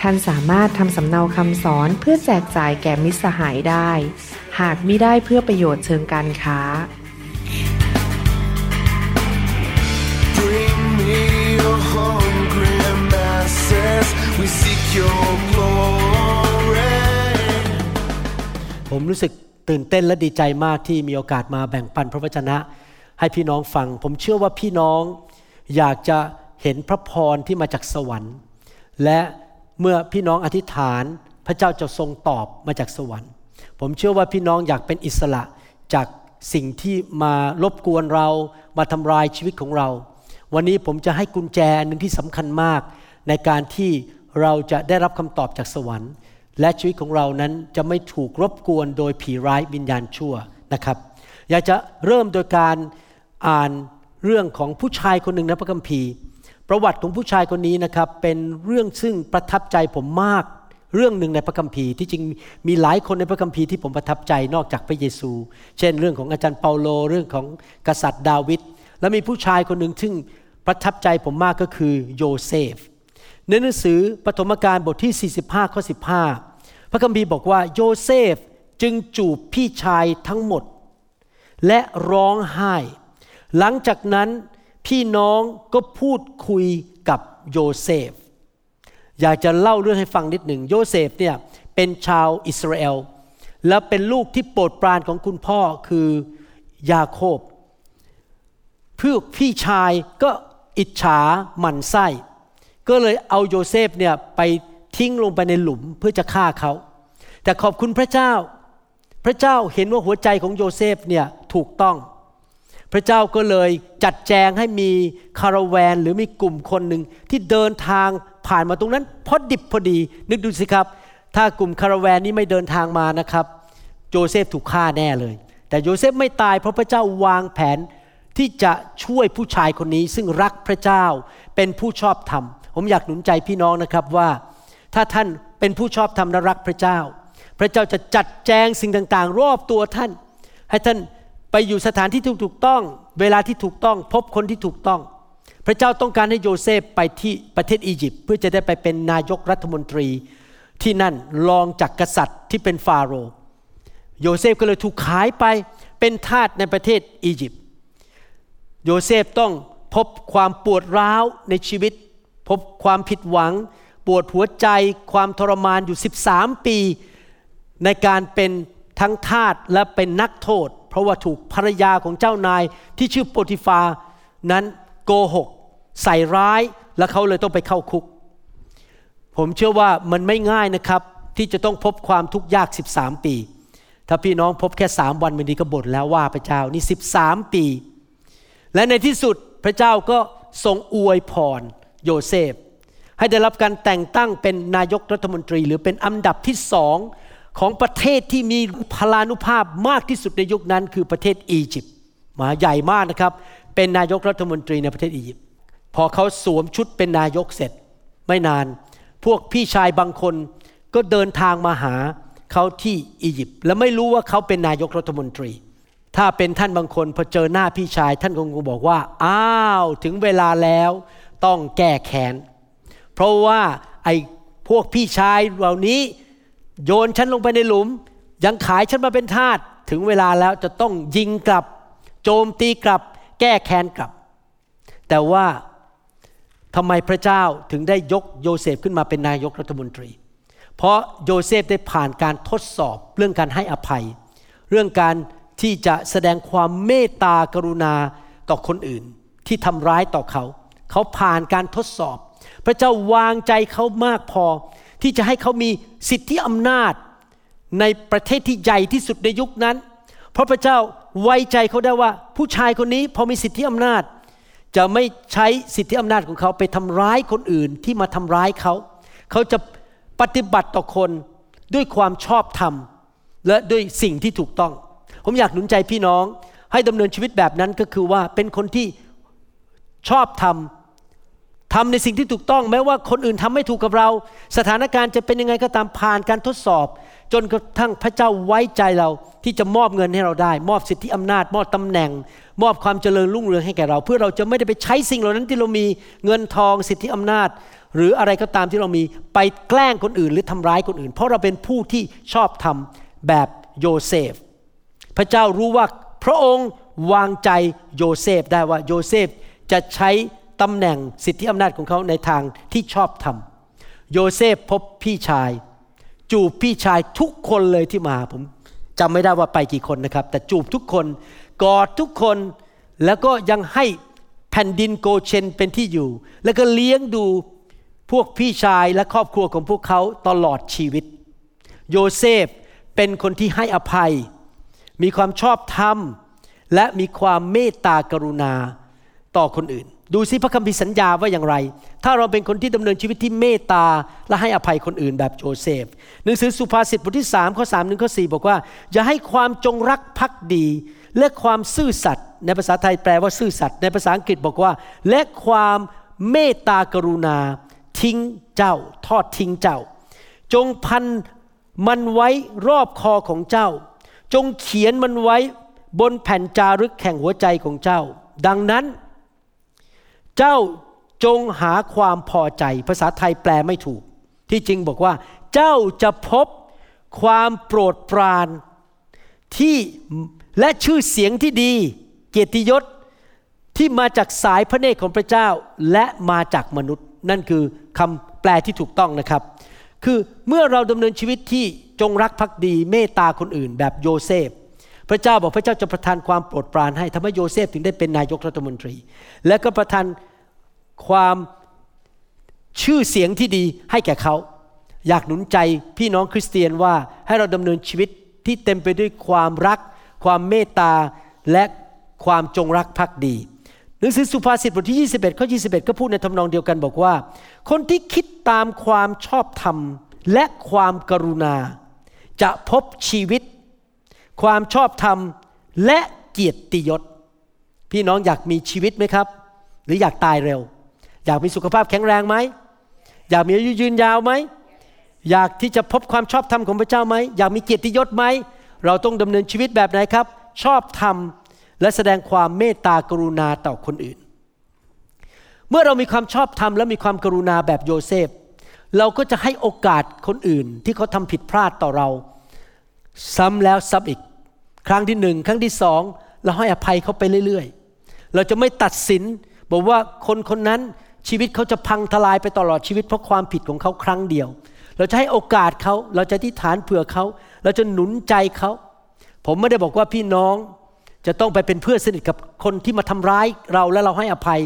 ท่านสามารถทำสำเนาคำสอนเพื่อแจกจ่ายแก่มิตรสหายได้ หากมิได้เพื่อประโยชน์เชิงการค้า Bring me your hungry masses. We seek your glory. ผมรู้สึกตื่นเต้นและดีใจมากที่มีโอกาสมาแบ่งปันพระวจนะ ให้พี่น้องฟัง ผมเชื่อว่าพี่น้องอยากจะเห็นพระพรที่มาจากสวรรค์ และ เมื่อพี่น้องอธิษฐานพระเจ้าจะทรงตอบมาจากสวรรค์ ผมเชื่อว่าพี่น้องอยากเป็นอิสระจากสิ่งที่มารบกวนเรามาทำลายชีวิตของเรา วันนี้ผมจะให้กุญแจหนึ่งที่สำคัญมาก ในการที่เราจะได้รับคำตอบจากสวรรค์ และชีวิตของเรานั้นจะไม่ถูกรบกวนโดยผีร้ายวิญญาณชั่วนะครับ อยากจะเริ่มโดยการอ่านเรื่องของผู้ชายคนหนึ่งในพระคัมภีร์ ประวัติของผู้ชายคนนี้นะครับเป็นเรื่องซึ่งประทับใจผมมากเรื่องหนึ่งในพระคัมภีร์ที่จริงมีหลายคนในพระคัมภีร์ที่ผมประทับใจนอกจากพระเยซู เช่น เรื่องของอาจารย์เปาโลเรื่องของกษัตริย์ดาวิดและมีผู้ชายคนหนึ่งซึ่งประทับใจผมมากก็คือโยเซฟในหนังสือปฐมกาลบทที่ 45ข้อ15 พระคัมภีร์บอกว่าโยเซฟจึงจูบพี่ชายทั้งหมด และร้องไห้ หลังจากนั้น พี่น้องก็พูดคุยกับโยเซฟ อยากจะเล่าเรื่องให้ฟังนิดหนึ่งโยเซฟเนี่ยเป็นชาวอิสราเอลและเป็นลูกที่โปรดปรานของคุณพ่อคือยาโคบเพื่อพี่ชายก็อิจฉาหมั่นไส้ ก็เลยเอาโยเซฟเนี่ยไปทิ้งลงไปในหลุมเพื่อจะฆ่าเขา แต่ขอบคุณพระเจ้า พระเจ้าเห็นว่าหัวใจของโยเซฟเนี่ยถูกต้อง พระเจ้าก็เลยจัดแจงให้มีคาราวานหรือมีกลุ่มคนหนึ่งที่เดินทางผ่านมาตรงนั้นพอดิบพอดี นึกดูสิครับ ถ้ากลุ่มคาราวานนี้ไม่เดินทางมานะครับ โยเซฟถูกฆ่าแน่เลย แต่โยเซฟไม่ตายเพราะพระเจ้าวางแผนที่จะช่วยผู้ชายคนนี้ ซึ่งรักพระเจ้าเป็นผู้ชอบธรรม ผมอยากหนุนใจพี่น้องนะครับว่า ถ้าท่านเป็นผู้ชอบธรรมและรักพระเจ้า พระเจ้าจะจัดแจงสิ่งต่างๆ รอบตัวท่าน ให้ท่าน ไปอยู่สถานที่ที่ถูกต้อง เวลาที่ถูกต้อง พบคนที่ถูกต้อง พระเจ้าต้องการให้โยเซฟไปที่ประเทศอียิปต์เพื่อจะได้ไปเป็นนายกรัฐมนตรีที่นั่นรองจากกษัตริย์ที่เป็นฟาโรห์โยเซฟก็เลยถูกขายไปเป็นทาสในประเทศอียิปต์โยเซฟต้องพบความปวดร้าวในชีวิต พบความผิดหวัง ปวดหัวใจ ความทรมานอยู่ 13 ปี ในการเป็นทั้งทาสและเป็นนักโทษ เพราะว่าถูกภรรยาของเจ้านายที่ชื่อโปติฟา นั้นโกหก ใส่ร้ายและเขาเลยต้องไปเข้าคุก ผมเชื่อว่ามันไม่ง่ายนะครับที่จะต้องพบความทุกข์ยาก 13 ปี ถ้าพี่น้องพบแค่3วันมันดีก็บ่นแล้วว่าพระเจ้านี่ 13 ปี และในที่สุดพระเจ้าก็ทรงอวยพรโยเซฟให้ได้รับการแต่งตั้งเป็นนายกรัฐมนตรี หรือเป็นอันดับที่สอง ของประเทศที่มีพลานุภาพมากที่สุดในยุคนั้นคือประเทศอียิปต์มาใหญ่มากนะครับ เป็นนายกรัฐมนตรีในประเทศอียิปต์พอเขาสวมชุดเป็นนายกเสร็จ ไม่นาน พวกพี่ชายบางคนก็เดินทางมาหาเขาที่อียิปต์และไม่รู้ว่าเขาเป็นนายกรัฐมนตรี ถ้าเป็นท่านบางคนพอเจอหน้าพี่ชาย ท่านคงบอกว่า อ้าวถึงเวลาแล้วต้องแก้แค้นเพราะว่าไอ้พวกพี่ชายเหล่านี้ โยนฉันลงไปในหลุม ยังขายฉันมาเป็นทาสถึงเวลาแล้วจะต้องยิงกลับ โจมตีกลับ แก้แค้นกลับ แต่ว่าทำไมพระเจ้าถึงได้ยกโยเซฟขึ้นมาเป็นนายกรัฐมนตรี เพราะโยเซฟได้ผ่านการทดสอบเรื่องการให้อภัย เรื่องการที่จะแสดงความเมตตากรุณาต่อคนอื่น ที่ทำร้ายต่อเขา เขาผ่านการทดสอบ พระเจ้าวางใจเขามากพอ ที่จะให้เขามีสิทธิอำนาจในประเทศที่ใหญ่ที่สุดในยุคนั้น เพราะพระเจ้าไว้ใจเขาได้ว่า ผู้ชายคนนี้พอมีสิทธิอำนาจ จะไม่ใช้สิทธิอำนาจของเขาไปทำร้ายคนอื่นที่มาทำร้ายเขา เขาจะปฏิบัติต่อคนด้วยความชอบธรรม และด้วยสิ่งที่ถูกต้อง ผมอยากหนุนใจพี่น้องให้ดำเนินชีวิตแบบนั้นก็คือว่าเป็นคนที่ชอบทำ ทำในสิ่งที่ถูกต้องแม้ว่าคนอื่นทำไม่ถูกกับเรา สถานการณ์จะเป็นยังไงก็ตามผ่านการทดสอบ จนกระทั่งพระเจ้าไว้ใจเราที่จะมอบเงินให้เราได้ มอบสิทธิอำนาจ มอบตำแหน่ง มอบความเจริญรุ่งเรืองให้แก่เรา เพื่อเราจะไม่ได้ไปใช้สิ่งเหล่านั้นที่เรามีเงินทองสิทธิอำนาจ หรืออะไรก็ตามที่เรามีไปแกล้งคนอื่น หรือทำร้ายคนอื่น เพราะเราเป็นผู้ที่ชอบธรรมแบบโยเซฟ พระเจ้ารู้ว่าพระองค์วางใจโยเซฟได้ว่าโยเซฟจะใช้ ตำแหน่งสิทธิอำนาจของเขาในทางที่ชอบธรรมโยเซฟพบพี่ชาย จูบพี่ชายทุกคนเลยที่มาผมจำไม่ได้ว่าไปกี่คนนะครับ แต่จูบทุกคนกอดทุกคนแล้วก็ยังให้แผ่นดินโกเชนเป็นที่อยู่ แล้วก็เลี้ยงดูพวกพี่ชายและครอบครัวของพวกเขาตลอดชีวิต โยเซฟเป็นคนที่ให้อภัย มีความชอบธรรม และมีความเมตตากรุณาต่อคนอื่น ดูซิพระคัมภีร์สัญญาว่าอย่างไร ถ้าเราเป็นคนที่ดำเนินชีวิตที่เมตตาและให้อภัยคนอื่นแบบโจเซฟ หนังสือสุภาษิตบทที่3ข้อ3ถึงข้อ4บอกว่า อย่าให้ความจงรักภักดี และความซื่อสัตย์ในภาษาไทยแปลว่าซื่อสัตย์ในภาษาอังกฤษบอกว่า และความเมตตากรุณา ทิ้งเจ้า ทอดทิ้งเจ้า จงพันมันไว้รอบคอของเจ้า จงเขียนมันไว้บนแผ่นจารึกแห่งหัวใจของเจ้า ดังนั้น เจ้าจงหาความพอใจ ภาษาไทยแปลไม่ถูก ที่จริงบอกว่า เจ้าจะพบความโปรดปรานที่และชื่อเสียงที่ดี เกียรติยศที่มาจากสายพระเนตรของพระเจ้าและมาจากมนุษย์ นั่นคือคำแปลที่ถูกต้องนะครับ คือเมื่อเราดำเนินชีวิตที่จงรักภักดีเมตตาคนอื่นแบบโยเซฟ พระเจ้าบอกพระเจ้าจะประทานความโปรดปรานให้ทำให้โยเซฟถึงได้เป็นนายกรัฐมนตรี และก็ประทานความชื่อเสียงที่ดีให้แก่เขา อยากหนุนใจพี่น้องคริสเตียนว่าให้เราดำเนินชีวิตที่เต็มไปด้วยความรัก ความเมตตาและความจงรักภักดีหนังสือสุภาษิตบทที่ 21ข้อ21 ก็พูดในทำนองเดียวกันบอกว่า คนที่คิดตามความชอบธรรมและความกรุณา จะพบชีวิต ความชอบธรรมและเกียรติยศ พี่น้องอยากมีชีวิตไหมครับ หรืออยากตายเร็ว อยากมีสุขภาพแข็งแรงไหม อยากมีอายุยืนยาวไหม อยากที่จะพบความชอบธรรมของพระเจ้าไหม อยากมีเกียรติยศไหม เราต้องดำเนินชีวิตแบบไหนครับ ชอบธรรมและแสดงความเมตตากรุณาต่อคนอื่น เมื่อเรามีความชอบธรรมและมีความกรุณาแบบโยเซฟ เราก็จะให้โอกาสคนอื่นที่เขาทำผิดพลาดต่อเรา ซ้ำแล้วซ้ำอีก ครั้งที่หนึ่งครั้งที่สองเราให้อภัยเขาไปเรื่อยๆ เราจะไม่ตัดสินบอกว่าคนคนนั้นชีวิตเขาจะพังทลายไปตลอดชีวิตเพราะความผิดของเขาครั้งเดียว เราจะให้โอกาสเขาเราจะที่ฐานเผื่อเขา เราจะหนุนใจเขา ผมไม่ได้บอกว่าพี่น้องจะต้องไปเป็นเพื่อนสนิทกับคนที่มาทำร้ายเราและเราให้อภัย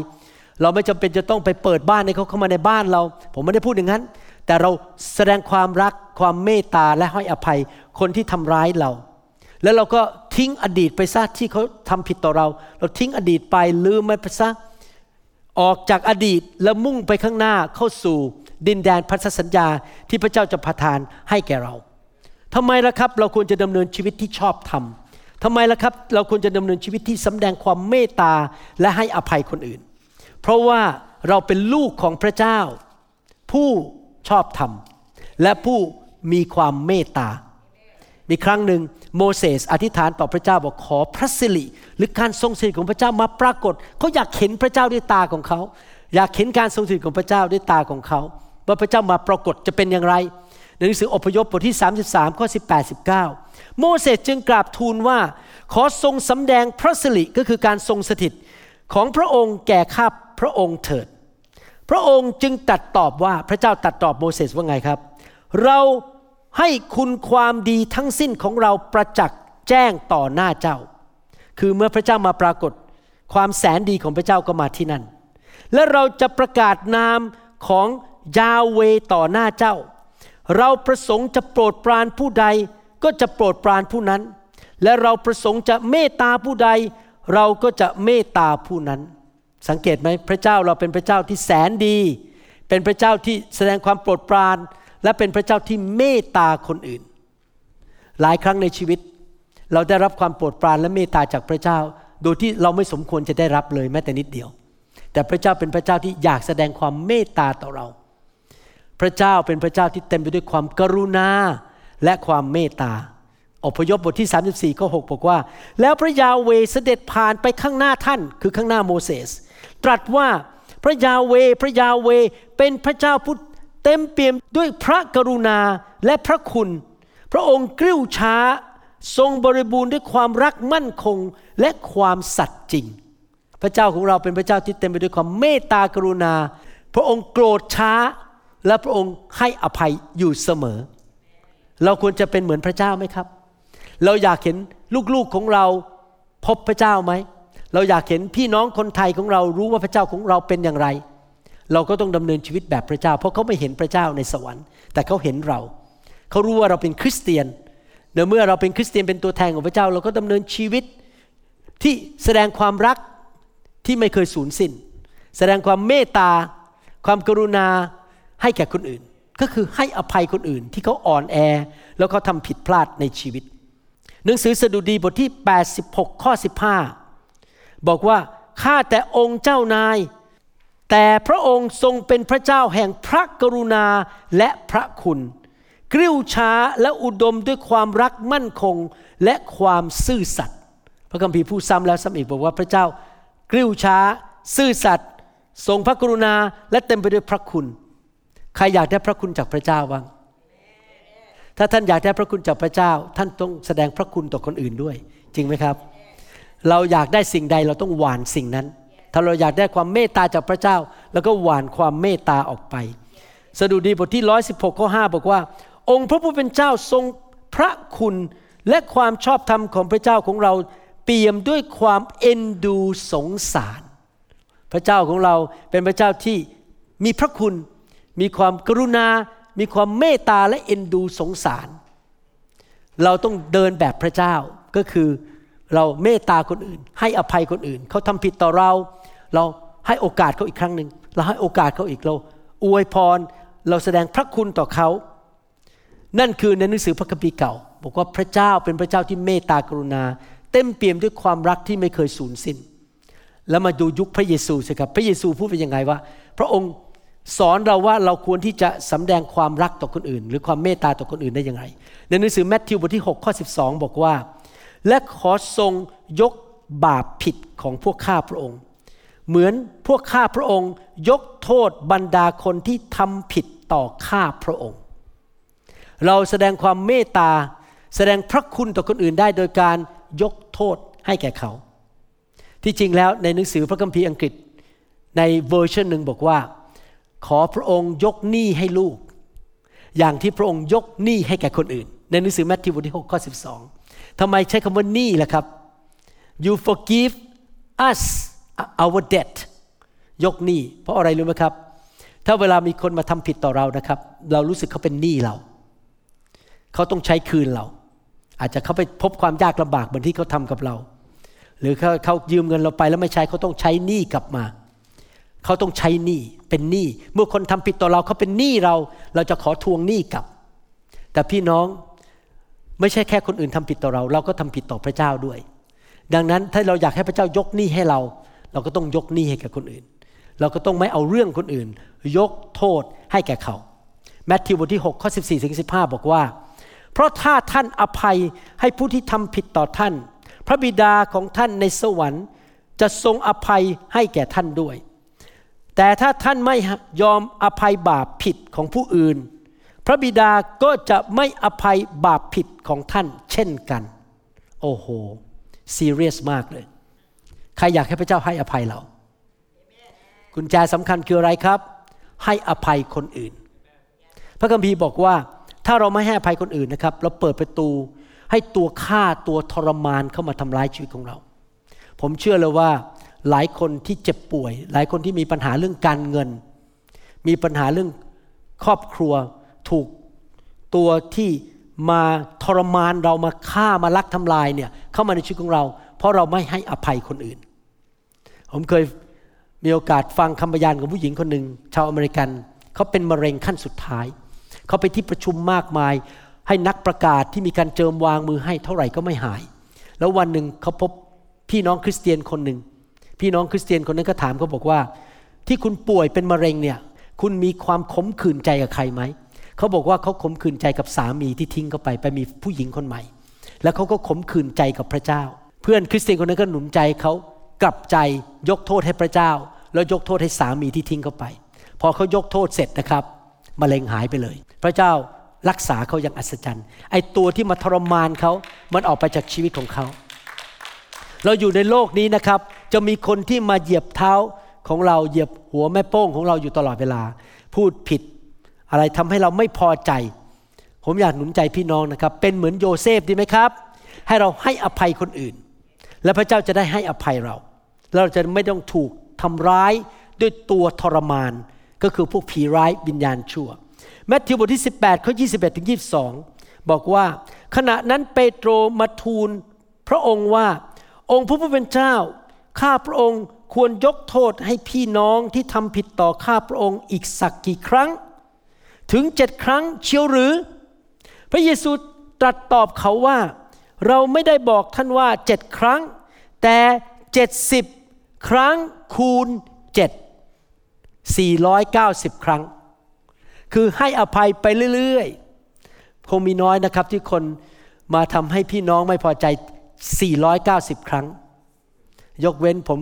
เราไม่จำเป็นจะต้องไปเปิดบ้านให้เขาเข้ามาในบ้านเรา ผมไม่ได้พูดอย่างนั้น แต่เราแสดงความรักความเมตตาและให้อภัยคนที่ทำร้ายเรา แล้วเราก็ทิ้งอดีตไปซะที่เขาทำผิดต่อเรา เราทิ้งอดีตไปลืมมันไปซะออกจากอดีตแล้วมุ่งไปข้างหน้าเข้าสู่ดินแดนพันธสัญญาที่พระเจ้าจะประทานให้แก่เราทำไมล่ะครับ เราควรจะดำเนินชีวิตที่ชอบธรรมทำไมล่ะครับ เราควรจะดำเนินชีวิตที่สำแดงความเมตตาและให้อภัยคนอื่น เพราะว่าเราเป็นลูกของพระเจ้า ผู้ชอบธรรมและผู้มีความเมตตา มีครั้งหนึ่งโมเสสอธิษฐานต่อพระเจ้าบอกขอพระสิริหรือการทรงสิริของพระเจ้ามาปรากฏเขาอยากเห็นพระเจ้าด้วยตาของเขา อยากเห็นการทรงสิริของพระเจ้าด้วยตาของเขา ว่าพระเจ้ามาปรากฏจะเป็นอย่างไรในหนังสืออพยพบทที่ 33ข้อ18 19 โมเสสจึงกราบทูลว่าขอทรงสำแดงพระสิริก็คือการทรงสถิตของพระองค์แก่ข้าพระองค์เถิด พระองค์จึงตัดตอบว่าพระเจ้าตัดตอบโมเสสว่าไงครับ เรา ให้คุณความดีทั้งสิ้นของเราประจักษ์แจ้งต่อหน้าเจ้า คือเมื่อพระเจ้ามาปรากฏ ความแสนดีของพระเจ้าก็มาที่นั่น และเราจะประกาศนามของยาเวต่อหน้าเจ้า เราประสงค์จะโปรดปรานผู้ใดก็จะโปรดปรานผู้นั้น และเราประสงค์จะเมตตาผู้ใด เราก็จะเมตตาผู้นั้น สังเกตไหมพระเจ้าเราเป็นพระเจ้าที่แสนดี เป็นพระเจ้าที่แสดงความโปรดปราน และเป็นพระเจ้าที่เมตตาคนอื่น หลายครั้งในชีวิต เราได้รับความโปรดปรานและเมตตาจากพระเจ้า โดยที่เราไม่สมควรจะได้รับเลยแม้แต่นิดเดียว แต่พระเจ้าเป็นพระเจ้าที่อยากแสดงความเมตตาต่อเรา พระเจ้าเป็นพระเจ้าที่เต็มไปด้วยความกรุณาและความเมตตาอพยพบทที่ 34ข้อ6บอกว่า แล้วพระยาเวเสด็จผ่านไปข้างหน้าท่าน คือข้างหน้าโมเสส ตรัสว่าพระยาเวพระยาเวเป็นพระเจ้าผู้ เต็มเปี่ยมด้วยพระกรุณาและพระคุณ พระองค์กริ้วช้าทรงบริบูรณ์ด้วยความรักมั่นคงและความสัตย์จริง พระเจ้าของเราเป็นพระเจ้าที่เต็มไปด้วยความเมตตากรุณา พระองค์โกรธช้า และพระองค์ให้อภัยอยู่เสมอ เราควรจะเป็นเหมือนพระเจ้าไหมครับ เราอยากเห็นลูกๆของเราพบพระเจ้าไหม เราอยากเห็นพี่น้องคนไทยของเรารู้ว่าพระเจ้าของเราเป็นอย่างไร เราก็ต้องดำเนินชีวิตแบบพระเจ้า เพราะเขาไม่เห็นพระเจ้าในสวรรค์ แต่เขาเห็นเรา เขารู้ว่าเราเป็นคริสเตียนเมื่อเราเป็นคริสเตียนเป็นตัวแทนของพระเจ้า เราก็ดำเนินชีวิตที่แสดงความรักที่ไม่เคยสูญสิ้น แสดงความเมตตา ความกรุณาให้แก่คนอื่น ก็คือให้อภัยคนอื่นที่เขาอ่อนแอ แล้วเขาทำผิดพลาดในชีวิต หนังสือสดุดีบทที่ 86 ข้อ 15 บอกว่าข้าแต่องค์เจ้านาย แต่พระองค์ทรงเป็นพระเจ้าแห่งพระกรุณาและพระคุณ กริ้วช้าและอุดมด้วยความรักมั่นคงและความซื่อสัตย์พระคัมภีร์พูดซ้ำแล้วซ้ำอีกบอกว่าพระเจ้ากริ้วช้า ซื่อสัตย์ทรงพระกรุณาและเต็มไปด้วยพระคุณ ใครอยากได้พระคุณจากพระเจ้าบ้างถ้าท่านอยากได้พระคุณจากพระเจ้า ท่านต้องแสดงพระคุณต่อคนอื่นด้วย จริงไหมครับ เราอยากได้สิ่งใดเราต้องหวานสิ่งนั้น ถ้าเราอยากได้ความเมตตาจากพระเจ้า แล้วก็หวานความเมตตาออกไป สดุดีบทที่ 116ข้อ5บอกว่า องค์พระผู้เป็นเจ้าทรงพระคุณและความชอบธรรมของพระเจ้าของเราเปี่ยมด้วยความเอ็นดูสงสาร พระเจ้าของเราเป็นพระเจ้าที่มีพระคุณ มีความกรุณา มีความเมตตาและเอ็นดูสงสาร เราต้องเดินแบบพระเจ้าก็คือเราเมตตาคนอื่น ให้อภัยคนอื่น เขาทำผิดต่อเรา เราให้โอกาสเขาอีกครั้งหนึ่งเราให้โอกาสเขาอีกเรา อวยพรเราแสดงพระคุณต่อเขา นั่นคือในหนังสือพระคัมภีร์เก่า บอกว่าพระเจ้าเป็นพระเจ้าที่เมตตากรุณา เต็มเปี่ยมด้วยความรักที่ไม่เคยสูญสิ้น แล้วมาดูยุคพระเยซูสิครับ พระเยซูพูดเป็นยังไงว่า พระองค์สอนเราว่าเราควรที่จะสำแดงความรักต่อคนอื่น หรือความเมตตาต่อคนอื่นได้ยังไงในหนังสือแมทธิวบทที่6ข้อ12 บอกว่า และขอทรงยกบาปผิดของพวกข้าพระองค์ เหมือนพวกข้าพระองค์ยกโทษบรรดาคนที่ทำผิดต่อข้าพระองค์ เราแสดงความเมตตาแสดงพระคุณต่อคนอื่นได้โดยการยกโทษให้แก่เขา ที่จริงแล้วในหนังสือพระคัมภีร์อังกฤษ ในเวอร์ชันหนึ่งบอกว่า ขอพระองค์ยกหนี้ให้ลูก อย่างที่พระองค์ยกหนี้ให้แก่คนอื่น ในหนังสือแมทธิวบทที่6ข้อ 12ทำไมใช้คำว่าหนี้ล่ะครับ you forgive us our debt ยกหนี้ เพราะอะไรรู้ไหมครับ ถ้าเวลามีคนมาทำผิดต่อเรานะครับ เรารู้สึกเขาเป็นหนี้เรา เขาต้องใช้คืนเรา อาจจะเขาไปพบความยากลำบากเหมือนที่เขาทำกับเรา หรือเขาเขายืมเงินเราไปแล้วไม่ใช้เขาต้องใช้หนี้กลับมา เขาต้องใช้หนี้เป็นหนี้เมื่อคนทำผิดต่อเราเขาเป็นหนี้เรา เราจะขอทวงหนี้กลับ แต่พี่น้องไม่ใช่แค่คนอื่นทำผิดต่อเรา เราก็ทำผิดต่อพระเจ้าด้วยดังนั้นถ้าเราอยากให้พระเจ้ายกหนี้ให้เรา เราก็ต้องยกหนี้ให้แก่คนอื่น เราก็ต้องไม่เอาเรื่องคนอื่น ยกโทษให้แก่เขาแมทธิวบทที่6ข้อ14ถึง15 บอกว่า เพราะถ้าท่านอภัยให้ผู้ที่ทำผิดต่อท่าน พระบิดาของท่านในสวรรค์ จะทรงอภัยให้แก่ท่านด้วย แต่ถ้าท่านไม่ยอมอภัยบาปผิดของผู้อื่น พระบิดาก็จะไม่อภัยบาปผิดของท่านเช่นกัน โอ้โหซีเรียสมากเลย ใครอยากให้พระเจ้าให้อภัยเรา กุญแจสำคัญคืออะไรครับ ให้อภัยคนอื่น พระคัมภีร์บอกว่า ถ้าเราไม่ให้อภัยคนอื่นนะครับ เราเปิดประตูให้ตัวฆ่าตัวทรมานเข้ามาทำร้ายชีวิตของเรา ผมเชื่อเลยว่าหลายคนที่เจ็บป่วย หลายคนที่มีปัญหาเรื่องการเงิน มีปัญหาเรื่องครอบครัวถูกตัวที่มาทรมานเรามาฆ่ามาลักทำลายเนี่ยเข้ามาในชีวิตของเรา เพราะเราไม่ให้อภัยคนอื่น ผมเคยมีโอกาสฟังคำบรรยายของผู้หญิงคนหนึ่งชาวอเมริกันเขาเป็นมะเร็งขั้นสุดท้าย เขาไปที่ประชุมมากมาย ให้นักประกาศที่มีการเจิมวางมือให้เท่าไหร่ก็ไม่หาย แล้ววันหนึ่งเขาพบพี่น้องคริสเตียนคนหนึ่งพี่น้องคริสเตียนคนนั้นก็ถามเขาบอกว่า ที่คุณป่วยเป็นมะเร็งเนี่ย คุณมีความขมขื่นใจกับใครไหมเขาบอกว่าเขาขมขื่นใจกับสามีที่ทิ้งเขาไปไปมีผู้หญิงคนใหม่ แล้วเขาก็ขมขื่นใจกับพระเจ้า เพื่อนคริสเตียนคนนั้นก็หนุนใจเขา กลับใจยกโทษให้พระเจ้า แล้วยกโทษให้สามีที่ทิ้งเขาไป พอเขายกโทษเสร็จนะครับมะเร็งหายไปเลย พระเจ้ารักษาเขาอย่างอัศจรรย์ ไอตัวที่มาทรมานเขา มันออกไปจากชีวิตของเขา เราอยู่ในโลกนี้นะครับ จะมีคนที่มาเหยียบเท้าของเราเหยียบหัวแม่โป้งของเราอยู่ตลอดเวลา พูดผิด อะไรทำให้เราไม่พอใจ ผมอยากหนุนใจพี่น้องนะครับ เป็นเหมือนโยเซฟดีไหมครับ ให้เราให้อภัยคนอื่น และพระเจ้าจะได้ให้อภัยเรา เราจะไม่ต้องถูกทำร้ายด้วยตัวทรมาน ก็คือพวกผีร้ายวิญญาณชั่วแมทธิวบทที่ 18ข้อ21ถึง22 บอกว่า ขณะนั้นเปโตรมาทูลพระองค์ว่าองค์พระผู้เป็นเจ้า ข้าพระองค์ควรยกโทษให้พี่น้องที่ทำผิดต่อข้าพระองค์อีกสักกี่ครั้ง ถึงเจ็ดครั้งเชียวหรือ พระเยซูตรัสตอบเขาว่า เราไม่ได้บอกท่านว่าเจ็ดครั้ง แต่เจ็ดสิบ ครั้งคูณเจ็ดสี่ร้อยเก้าสิบครั้ง คือให้อภัยไปเรื่อยๆ คงมีน้อยนะครับที่คนมาทำให้พี่น้องไม่พอใจ 490 ครั้ง ยกเว้นผม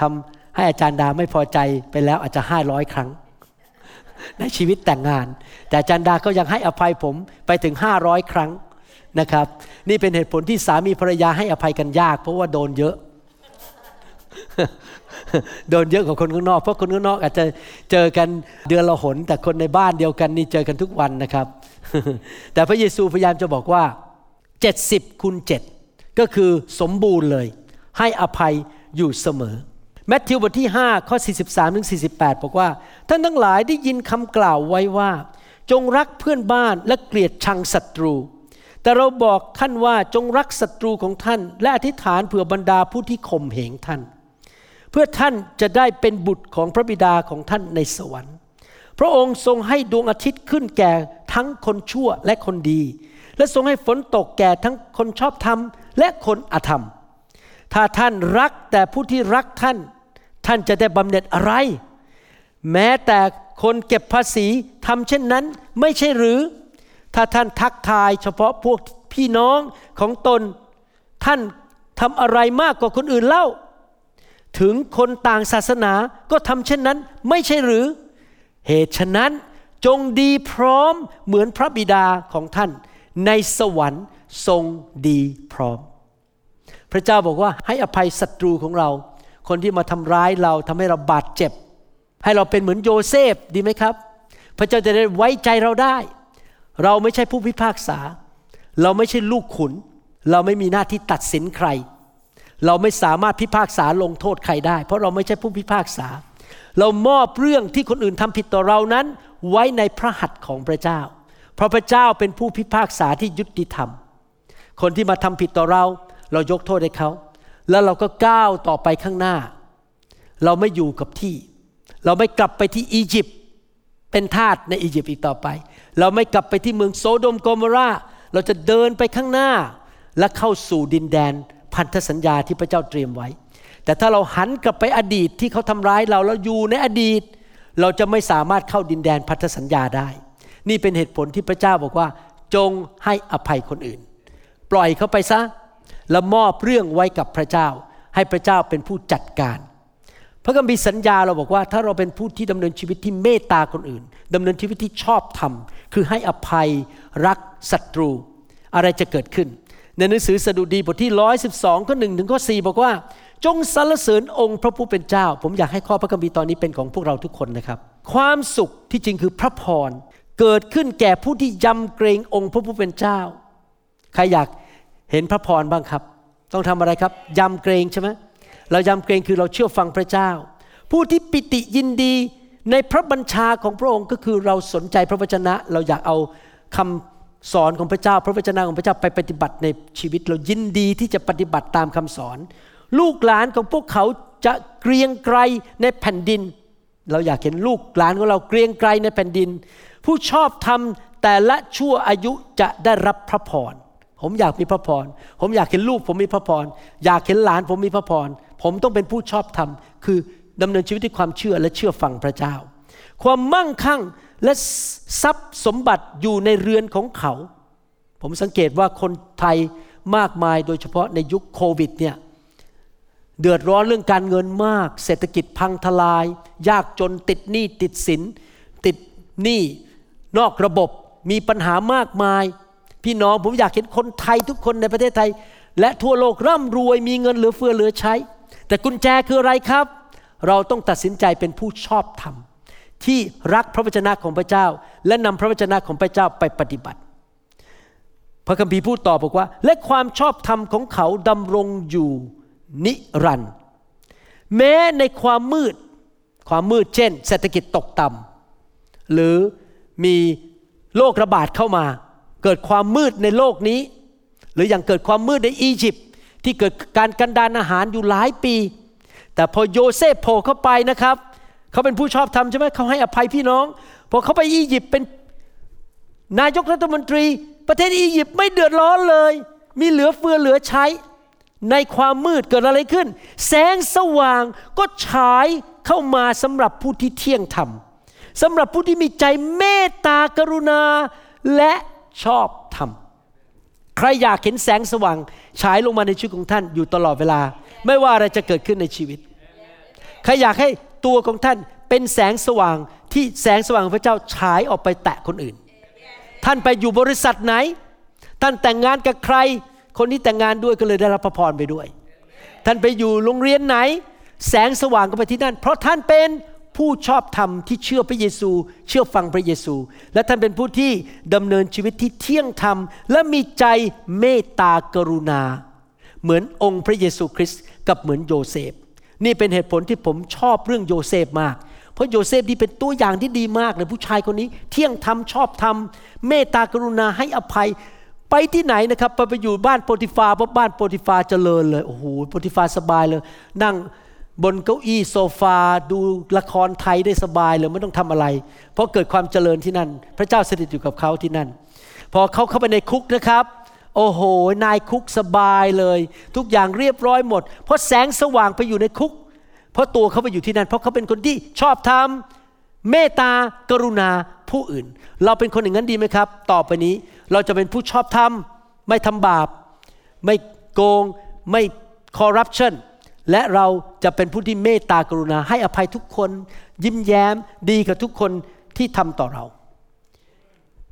ทำให้อาจารย์ดาไม่พอใจไปแล้วอาจจะ 500 ครั้ง ในชีวิตแต่งงาน แต่อาจารย์ดาก็ยังให้อภัยผมไปถึง 500 ครั้งนะครับ นี่เป็นเหตุผลที่สามีภรรยาให้อภัยกันยาก เพราะว่าโดนเยอะ โดนเยอะกว่าคนข้างนอก เพราะคนข้างนอกอาจจะเจอกันเดือนละหน แต่คนในบ้านเดียวกันนี่เจอกันทุกวันนะครับ แต่พระเยซูพยายามจะบอกว่า 70คูณ7ก็คือสมบูรณ์เลย ให้อภัยอยู่เสมอแมทธิวบทที่ 5 ข้อ 43ถึง48 บอกว่า ท่านทั้งหลายได้ยินคำกล่าวไว้ว่า จงรักเพื่อนบ้านและเกลียดชังศัตรู แต่เราบอกท่านว่าจงรักศัตรูของท่าน และอธิษฐานเผื่อบรรดาผู้ที่ข่มเหงท่าน เพื่อท่านจะได้เป็นบุตรของพระบิดาของท่านในสวรรค์ พระองค์ทรงให้ดวงอาทิตย์ขึ้นแก่ทั้งคนชั่วและคนดี และทรงให้ฝนตกแก่ทั้งคนชอบธรรมและคนอธรรม ถ้าท่านรักแต่ผู้ที่รักท่าน ท่านจะได้บำเหน็จอะไร แม้แต่คนเก็บภาษีทำเช่นนั้นไม่ใช่หรือ ถ้าท่านทักทายเฉพาะพวกพี่น้องของตน ท่านทำอะไรมากกว่าคนอื่นเล่า ถึงคนต่างศาสนาก็ทำเช่นนั้นไม่ใช่หรือ เหตุฉะนั้นจงดีพร้อมเหมือนพระบิดาของท่าน ในสวรรค์ทรงดีพร้อม พระเจ้าบอกว่าให้อภัยศัตรูของเรา คนที่มาทำร้ายเราทำให้เราบาดเจ็บ ให้เราเป็นเหมือนโยเซฟดีไหมครับ พระเจ้าจะได้ไว้ใจเราได้ เราไม่ใช่ผู้พิพากษา เราไม่ใช่ลูกขุน เราไม่มีหน้าที่ตัดสินใคร เราไม่สามารถพิพากษาลงโทษใครได้ เพราะเราไม่ใช่ผู้พิพากษา เรามอบเรื่องที่คนอื่นทำผิดต่อเรานั้น ไว้ในพระหัตถ์ของพระเจ้า เพราะพระเจ้าเป็นผู้พิพากษาที่ยุติธรรม คนที่มาทำผิดต่อเรา เรายกโทษให้เขา แล้วเราก็ก้าวต่อไปข้างหน้า เราไม่อยู่กับที่ เราไม่กลับไปที่อียิปต์เป็นทาสในอียิปต์อีกต่อไป เราไม่กลับไปที่เมืองโซโดมโกมราเราจะเดินไปข้างหน้าและเข้าสู่ดินแดน พันธสัญญาที่พระเจ้าเตรียมไว้ แต่ถ้าเราหันกลับไปอดีตที่เขาทำร้ายเราเราอยู่ในอดีต เราจะไม่สามารถเข้าดินแดนพันธสัญญาได้ นี่เป็นเหตุผลที่พระเจ้าบอกว่า จงให้อภัยคนอื่น ปล่อยเขาไปซะแล้วมอบเรื่องไว้กับพระเจ้า ให้พระเจ้าเป็นผู้จัดการ พระคัมภีร์สัญญาเราบอกว่า ถ้าเราเป็นผู้ที่ดำเนินชีวิตที่เมตตาคนอื่นดำเนินชีวิตที่ชอบธรรมคือให้อภัยรักศัตรู อะไรจะเกิดขึ้น ในหนังสือสดุดีบทที่ 112 ข้อหนึ่งถึงข้อ 4 บอกว่า จงสรรเสริญองค์พระผู้เป็นเจ้า ผมอยากให้ข้อพระคัมภีร์ตอนนี้เป็นของพวกเราทุกคนนะครับ ความสุขที่จริงคือพระพรเกิดขึ้นแก่ผู้ที่ยำเกรงองค์พระผู้เป็นเจ้า ใครอยากเห็นพระพรบ้างครับ ต้องทำอะไรครับยำเกรงใช่ไหมเรายำเกรงคือเราเชื่อฟังพระเจ้า ผู้ที่ปิติยินดีในพระบัญชาของพระองค์ก็คือเราสนใจพระวจนะ เราอยากเอาคำ สอนของพระเจ้า พระวจนะของพระเจ้าไปปฏิบัติในชีวิต เรายินดีที่จะปฏิบัติตามคำสอน ลูกหลานของพวกเขาจะเกรียงไกรในแผ่นดิน เราอยากเห็นลูกหลานของเราเกรียงไกรในแผ่นดิน ผู้ชอบทำแต่ละชั่วอายุจะได้รับพระพรผมอยากมีพระพร ผมอยากเห็นลูกผมมีพระพร อยากเห็นหลานผมมีพระพร ผมต้องเป็นผู้ชอบธรรม คือดำเนินชีวิตด้วยความเชื่อและเชื่อฟังพระเจ้า ความมั่งคั่ง และทรัพย์สมบัติอยู่ในเรือนของเขา ผมสังเกตว่าคนไทยมากมายโดยเฉพาะในยุคโควิดเนี่ยเดือดร้อนเรื่องการเงินมาก เศรษฐกิจพังทลาย ยากจนติดหนี้ติดสิน ติดหนี้นอกระบบมีปัญหามากมาย พี่น้องผมอยากเห็นคนไทยทุกคนในประเทศไทย และทั่วโลกร่ำรวยมีเงินเหลือเฟือเหลือใช้ แต่กุญแจคืออะไรครับ เราต้องตัดสินใจเป็นผู้ชอบธรรม ที่รักพระวจนะของพระเจ้า และนำพระวจนะของพระเจ้าไปปฏิบัติ พระคัมภีร์พูดต่อบอกว่า และความชอบธรรมของเขาดำรงอยู่นิรันดร์แม้ในความมืดความมืดเช่น เศรษฐกิจตกต่ำหรือมีโรคระบาดเข้ามา เกิดความมืดในโลกนี้ หรืออย่างเกิดความมืดในอียิปต์ที่เกิดการกันดานอาหารอยู่หลายปี แต่พอโยเซฟโผล่เข้าไปนะครับ เขาเป็นผู้ชอบธรรมใช่ไหมเขาให้อภัยพี่น้องพอเขาไปอียิปต์เป็นนายกรัฐมนตรี ประเทศอียิปต์ไม่เดือดร้อนเลย มีเหลือเฟือเหลือใช้ ในความมืดเกิดอะไรขึ้น แสงสว่างก็ฉายเข้ามาสำหรับผู้ที่เที่ยงธรรมสำหรับผู้ที่มีใจเมตตากรุณาและชอบธรรมใครอยากเห็นแสงสว่างฉายลงมาในชีวิตของท่านอยู่ตลอดเวลา ไม่ว่าอะไรจะเกิดขึ้นในชีวิต ใครอยากให้ ตัวของท่านเป็นแสงสว่างที่แสงสว่างของพระเจ้าฉายออกไปแตะคนอื่น ท่านไปอยู่บริษัทไหน ท่านแต่งงานกับใคร คนที่แต่งงานด้วยก็เลยได้รับพระพรไปด้วย ท่านไปอยู่โรงเรียนไหน แสงสว่างก็ไปที่นั่น เพราะท่านเป็นผู้ชอบธรรมที่เชื่อพระเยซู เชื่อฟังพระเยซู และท่านเป็นผู้ที่ดำเนินชีวิตที่เที่ยงธรรม และมีใจเมตตากรุณา เหมือนองค์พระเยซูคริสต์กับเหมือนโยเซฟ นี่เป็นเหตุผลที่ผมชอบเรื่องโยเซฟมาก เพราะโยเซฟนี่เป็นตัวอย่างที่ดีมากเลยผู้ชายคนนี้ เที่ยงธรรมชอบธรรมเมตตากรุณาให้อภัย ไปที่ไหนนะครับไปไปอยู่บ้านโปทิฟาร์เพราะบ้านโปทิฟาร์เจริญเลยโอ้โหโปทิฟาร์สบายเลย นั่งบนเก้าอี้โซฟาดูละครไทยได้สบายเลยไม่ต้องทำอะไร เพราะเกิดความเจริญที่นั่น พระเจ้าสถิตอยู่กับเขาที่นั่น พอเขาเข้าไปในคุกนะครับ โอ้โห นายคุกสบายเลย ทุกอย่างเรียบร้อยหมด เพราะแสงสว่างไปอยู่ในคุก เพราะตัวเขาไปอยู่ที่นั่น เพราะเขาเป็นคนที่ชอบทำเมตตากรุณาผู้อื่น เราเป็นคนอย่างนั้นดีไหมครับ ต่อไปนี้เราจะเป็นผู้ชอบทำไม่ทำบาป ไม่โกง ไม่คอร์รัปชันและเราจะเป็นผู้ที่เมตตากรุณาให้อภัยทุกคน ยิ้มแย้มดีกับทุกคนที่ทำต่อเรา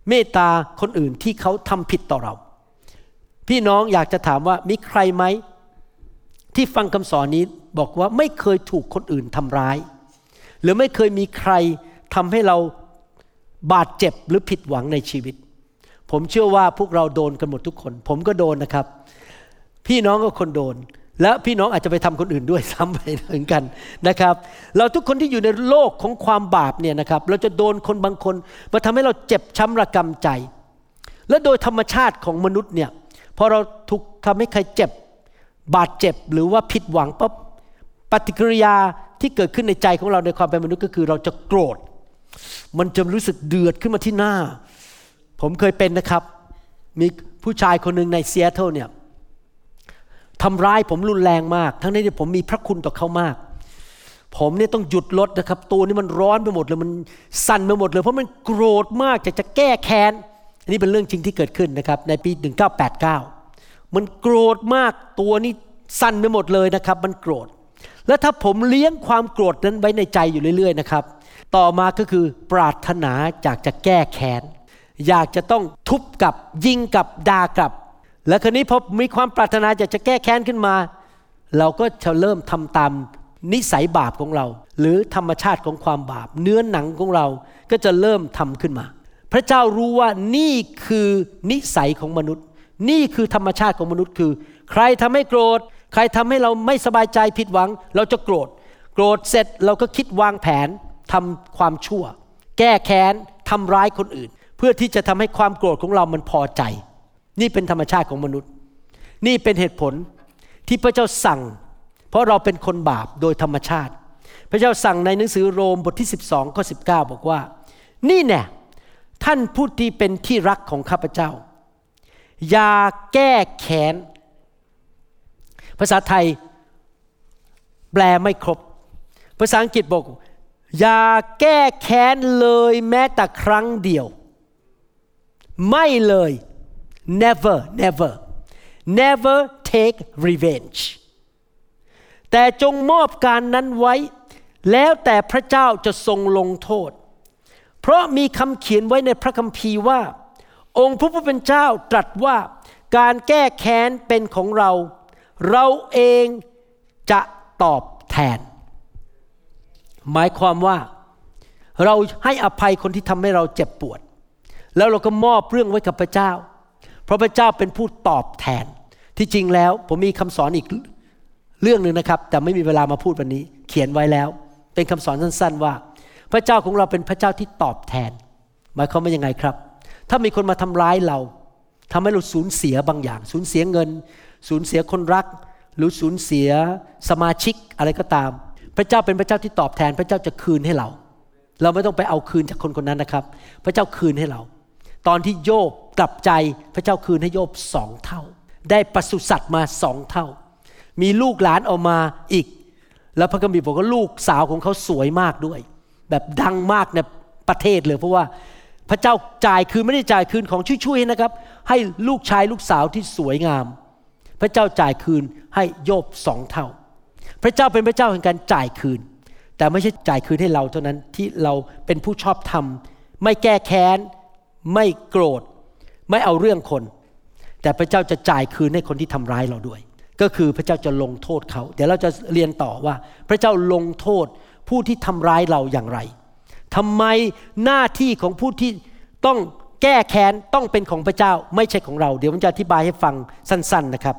เมตตาคนอื่นที่เขาทำผิดต่อเรา พี่น้องอยากจะถามว่ามีใครไหม ที่ฟังคำสอนนี้บอกว่าไม่เคยถูกคนอื่นทำร้าย หรือไม่เคยมีใครทำให้เราบาดเจ็บหรือผิดหวังในชีวิต ผมเชื่อว่าพวกเราโดนกันหมดทุกคน ผมก็โดนนะครับ พี่น้องก็คนโดน และพี่น้องอาจจะไปทำคนอื่นด้วยซ้ำไปเหมือนกันนะครับ เราทุกคนที่อยู่ในโลกของความบาปเนี่ยนะครับ เราจะโดนคนบางคนมาทำให้เราเจ็บช้ำระกำใจ และโดยธรรมชาติของมนุษย์เนี่ย พอเราถูกทำให้ใครเจ็บ บาดเจ็บหรือว่าผิดหวังปั๊บปฏิกิริยาที่เกิดขึ้นในใจของเราในความเป็นมนุษย์ก็คือเราจะโกรธ มันจะรู้สึกเดือดขึ้นมาที่หน้า ผมเคยเป็นนะครับ มีผู้ชายคนหนึ่งในซีแอตเทิลเนี่ยทำร้ายผมรุนแรงมาก ทั้งนี้ที่ผมมีพระคุณต่อเขามาก ผมเนี่ยต้องหยุดรถนะครับ ตัวนี้มันร้อนไปหมดเลย มันสั่นไปหมดเลย เพราะมันโกรธมากจะจะแก้แค้น อันนี้เป็นเรื่องจริงที่เกิดขึ้นนะครับในปี 1989 มันโกรธมากตัวนี้สั่นไปหมดเลยนะครับ มันโกรธ แล้วถ้าผมเลี้ยงความโกรธนั้นไว้ในใจอยู่เรื่อยๆนะครับ ต่อมาก็คือปรารถนาอยากจะแก้แค้น อยากจะต้องทุบกับยิงกับด่ากลับ แล้วครนี้พอมีความปรารถนาอยากจะแก้แค้นขึ้นมา เราก็จะเริ่มทำตามนิสัยบาปของเรา หรือธรรมชาติของความบาป เนื้อหนังของเราก็จะเริ่มทำขึ้นมา พระเจ้ารู้ว่านี่คือนิสัยของมนุษย์ นี่คือธรรมชาติของมนุษย์คือ ใครทำให้โกรธ ใครทำให้เราไม่สบายใจผิดหวัง เราจะโกรธ โกรธเสร็จเราก็คิดวางแผนทำความชั่ว แก้แค้นทำร้ายคนอื่น เพื่อที่จะทำให้ความโกรธของเรามันพอใจ นี่เป็นธรรมชาติของมนุษย์ นี่เป็นเหตุผลที่พระเจ้าสั่ง เพราะเราเป็นคนบาปโดยธรรมชาติ พระเจ้าสั่งในหนังสือโรมบทที่ 12ข้อสิบอกว่า นี่แน่ ท่านผู้ที่เป็นที่รักของข้าพเจ้า อย่าแก้แค้น ภาษาไทยแปลไม่ครบ ภาษาอังกฤษบอก อย่าแก้แค้นเลยแม้แต่ครั้งเดียว ไม่เลย never never never take revenge แต่จงมอบการนั้นไว้ แล้วแต่พระเจ้าจะทรงลงโทษ เพราะมีคำเขียนไว้ในพระคัมภีร์ว่า องค์พระผู้เป็นเจ้าตรัสว่าการแก้แค้นเป็นของเรา เราเองจะตอบแทน หมายความว่า เราให้อภัยคนที่ทำให้เราเจ็บปวด แล้วเราก็มอบเรื่องไว้กับพระเจ้า เพราะพระเจ้าเป็นผู้ตอบแทน ที่จริงแล้วผมมีคำสอนอีกเรื่องหนึ่งนะครับ แต่ไม่มีเวลามาพูดวันนี้ เขียนไว้แล้ว เป็นคำสอนสั้น ๆว่า พระเจ้าของเราเป็นพระเจ้าที่ตอบแทน หมายความว่ายังไงครับ ถ้ามีคนมาทำร้ายเราทำให้เราสูญเสียบางอย่าง สูญเสียเงิน สูญเสียคนรัก หรือสูญเสียสมาชิกอะไรก็ตาม พระเจ้าเป็นพระเจ้าที่ตอบแทน พระเจ้าจะคืนให้เรา เราไม่ต้องไปเอาคืนจากคนคนนั้นนะครับ พระเจ้าคืนให้เรา ตอนที่โยบกลับใจพระเจ้าคืนให้โยบสองเท่า ได้ปศุสัตว์มาสองเท่า มีลูกหลานออกมาอีก แล้วพระคัมภีร์บอกว่าลูกสาวของเขาสวยมากด้วย แบบดังมากในประเทศเลยเพราะว่าพระเจ้าจ่ายคืนไม่ได้จ่ายคืนของช่วยๆนะครับ ให้ลูกชายลูกสาวที่สวยงาม พระเจ้าจ่ายคืนให้โยบสองเท่า พระเจ้าเป็นพระเจ้าแห่งการจ่ายคืน แต่ไม่ใช่จ่ายคืนให้เราเท่านั้นที่เราเป็นผู้ชอบธรรม ไม่แก้แค้น ไม่โกรธ ไม่เอาเรื่องคน แต่พระเจ้าจะจ่ายคืนให้คนที่ทำร้ายเราด้วย ก็คือพระเจ้าจะลงโทษเขา เดี๋ยวเราจะเรียนต่อว่า พระเจ้าลงโทษ ผู้ที่ทำร้ายเราอย่างไรทำไมหน้าที่ของผู้ที่ต้องแก้แค้นต้องเป็นของพระเจ้าไม่ใช่ของเรา เดี๋ยวผมจะอธิบายให้ฟังสั้น ๆนะครับ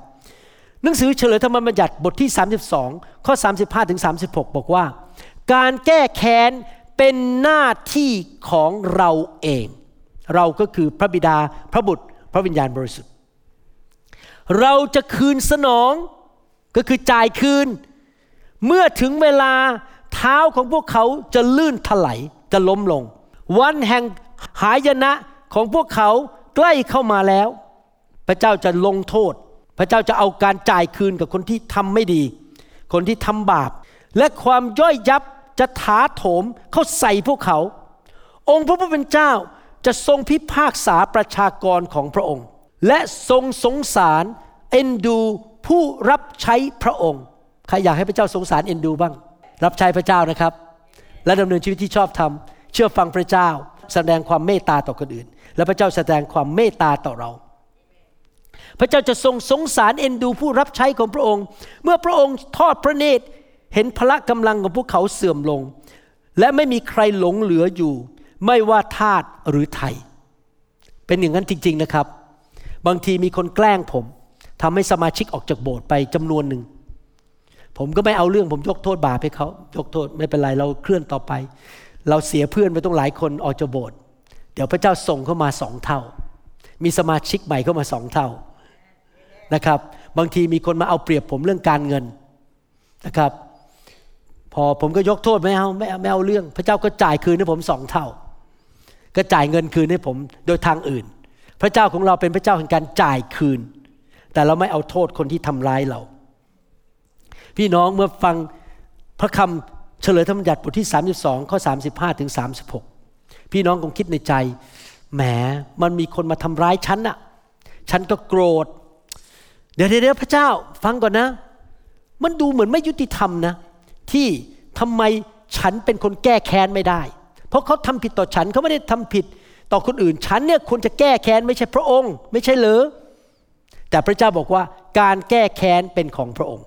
หนังสือเฉลยธรรมบัญญัติบทที่ 32 ข้อ 35ถึง36 บอกว่า การแก้แค้นเป็นหน้าที่ของเราเอง เราก็คือพระบิดาพระบุตรพระวิญญาณบริสุทธิ์ เราจะคืนสนองก็คือจ่ายคืน เมื่อถึงเวลา เท้าของพวกเขาจะลื่นถลายจะล้มลง วันแห่งหายนะของพวกเขาใกล้เข้ามาแล้ว พระเจ้าจะลงโทษ พระเจ้าจะเอาการจ่ายคืนกับคนที่ทำไม่ดี คนที่ทำบาป และความย่อยยับจะถาโถมเข้าใส่พวกเขา องค์พระผู้เป็นเจ้าจะทรงพิพากษาประชากรของพระองค์ และทรงสงสารเอ็นดูผู้รับใช้พระองค์ ใครอยากให้พระเจ้าสงสารเอ็นดูบ้าง รับใช้พระเจ้านะครับ และดำเนินชีวิตที่ชอบธรรมเชื่อฟังพระเจ้า แสดงความเมตตาต่อคนอื่น และพระเจ้าแสดงความเมตตาต่อเรา พระเจ้าจะทรงสงสารเอ็นดูผู้รับใช้ของพระองค์ เมื่อพระองค์ทอดพระเนตรเห็นพละกำลังของพวกเขาเสื่อมลง และไม่มีใครหลงเหลืออยู่ ไม่ว่าทาสหรือไทย เป็นอย่างนั้นจริง ๆนะครับ บางทีมีคนแกล้งผมทำให้สมาชิกออกจากโบสถ์ไปจำนวนหนึ่ง ผมก็ไม่เอาเรื่องผมยกโทษบาปให้เขายกโทษไม่เป็นไรเราเคลื่อนต่อไป เราเสียเพื่อนไปต้องหลายคนออกจากโบสถ์เดี๋ยวพระเจ้าส่งเข้ามาสองเท่า มีสมาชิกใหม่เข้ามาสองเท่านะครับ บางทีมีคนมาเอาเปรียบผมเรื่องการเงินนะครับ พอผมก็ยกโทษไม่เอาไม่เอาไม่เอาเรื่อง พระเจ้าก็จ่ายคืนให้ผมสองเท่า ก็จ่ายเงินคืนให้ผมโดยทางอื่น พระเจ้าของเราเป็นพระเจ้าแห่งการจ่ายคืน แต่เราไม่เอาโทษคนที่ทำร้ายเรา พี่น้องเมื่อฟังพระคำเฉลยธรรมบัญญัติบทที่ 32 ข้อ 35 ถึง 36 พี่น้องคงคิดในใจ แหมมันมีคนมาทำร้ายฉันน่ะ ฉันก็โกรธ เดี๋ยวเดี๋ยวพระเจ้าฟังก่อนนะ มันดูเหมือนไม่ยุติธรรมนะ ที่ทำไมฉันเป็นคนแก้แค้นไม่ได้ เพราะเขาทำผิดต่อฉันเขาไม่ได้ทำผิดต่อคนอื่น ฉันเนี่ยควรจะแก้แค้นไม่ใช่พระองค์ ไม่ใช่เหรอแต่พระเจ้าบอกว่าการแก้แค้นเป็นของพระองค์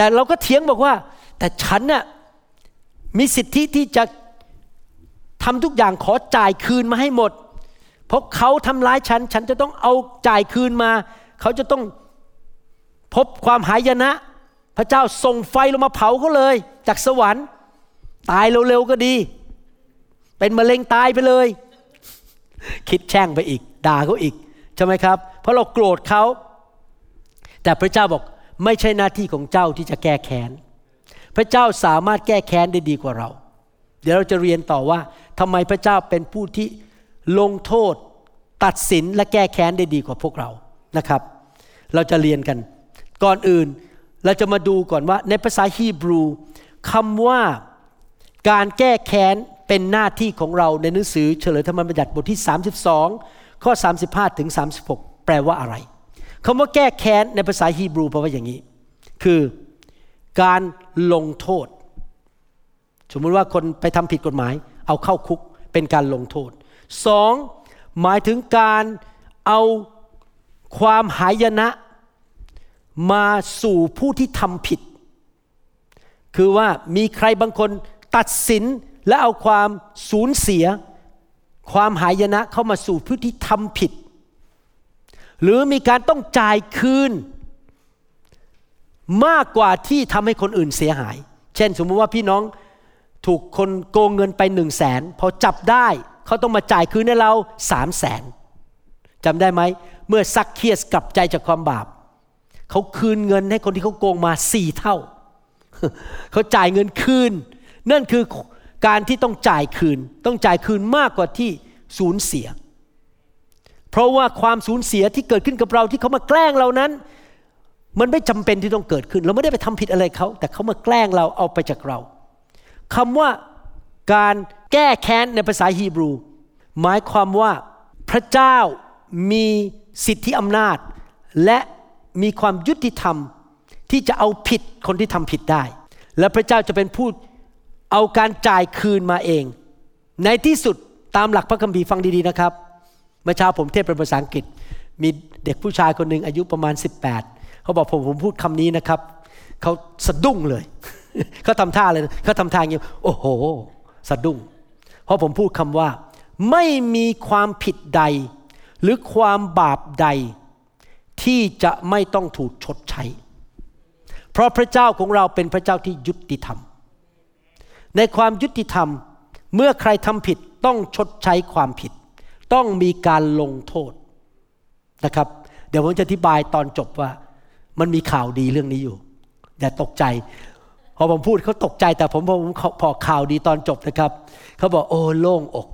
แต่เราก็เถียงบอกว่า แต่ฉันน่ะมีสิทธิที่จะทำทุกอย่างขอจ่ายคืนมาให้หมด เพราะเขาทำร้ายฉัน ฉันจะต้องเอาจ่ายคืนมา เขาจะต้องพบความหายนะ พระเจ้าส่งไฟลงมาเผาเขาเลย จากสวรรค์ ตายเร็วๆก็ดี เป็นมะเร็งตายไปเลย คิดแช่งไปอีก ด่าเขาอีกใช่ไหมครับ เพราะเราโกรธเขา แต่พระเจ้าบอก ไม่ใช่หน้าที่ของเจ้าที่จะแก้แค้น พระเจ้าสามารถแก้แค้นได้ดีกว่าเรา เดี๋ยวเราจะเรียนต่อว่าทำไมพระเจ้าเป็นผู้ที่ลงโทษ ตัดสินและแก้แค้นได้ดีกว่าพวกเรานะครับ เราจะเรียนกัน ก่อนอื่นเราจะมาดูก่อนว่าในภาษาฮีบรูคำว่าการแก้แค้นเป็นหน้าที่ของเราในหนังสือเฉลยธรรมบัญญัติบทที่ 32 ข้อ 35 ถึง 36 แปลว่าอะไร คำว่าแก้แค้นในภาษาฮีบรูแปลว่าอย่างนี้ คือการลงโทษ สมมติว่าคนไปทำผิดกฎหมาย เอาเข้าคุกเป็นการลงโทษสองหมายถึงการเอาความหายนะมาสู่ผู้ที่ทำผิด คือว่ามีใครบางคนตัดสินและเอาความสูญเสีย ความหายนะเข้ามาสู่ผู้ที่ทำผิด หรือมีการต้องจ่ายคืน มากกว่าที่ทำให้คนอื่นเสียหาย เช่น สมมติว่าพี่น้องถูกคนโกงเงินไปหนึ่งแสนพอจับได้เขาต้องมาจ่ายคืนให้เราสามแสนจำได้ไหม เมื่อซักเคียสกลับใจจากความบาปเขาคืนเงินให้คนที่เขาโกงมาสี่เท่า เขาจ่ายเงินคืน นั่นคือการที่ต้องจ่ายคืน ต้องจ่ายคืนมากกว่าที่สูญเสีย เพราะว่าความสูญเสียที่เกิดขึ้นกับเราที่เขามาแกล้งเรานั้น มันไม่จำเป็นที่ต้องเกิดขึ้น เราไม่ได้ไปทำผิดอะไรเขา แต่เขามาแกล้งเราเอาไปจากเราคำว่าการแก้แค้นในภาษาฮีบรู หมายความว่าพระเจ้ามีสิทธิอำนาจ และมีความยุติธรรมที่จะเอาผิดคนที่ทำผิดได้ และพระเจ้าจะเป็นผู้เอาการจ่ายคืนมาเอง ในที่สุดตามหลักพระคัมภีร์ฟังดีๆนะครับ เมื่อเช้าผมเทศเป็นภาษาอังกฤษ มีเด็กผู้ชายคนหนึ่งอายุประมาณ 18 เขาบอกผมผมพูดคำนี้นะครับเขาสะดุ้งเลยเขาทำท่าเลยเขาทำท่าอย่างนี้โอ้โห สะดุ้ง เพราะผมพูดคำว่า ไม่มีความผิดใด หรือความบาปใด ที่จะไม่ต้องถูกชดใช้ เพราะพระเจ้าของเราเป็นพระเจ้าที่ยุติธรรม ในความยุติธรรมเมื่อใครทำผิดต้องชดใช้ความผิด ต้องมีการลงโทษนะครับ เดี๋ยวผมจะอธิบายตอนจบว่า มันมีข่าวดีเรื่องนี้อยู่ อย่าตกใจ พอผมพูดเขาตกใจ แต่ผมพอผมพอข่าวดีตอนจบนะครับเขาบอกโอ้โล่งอก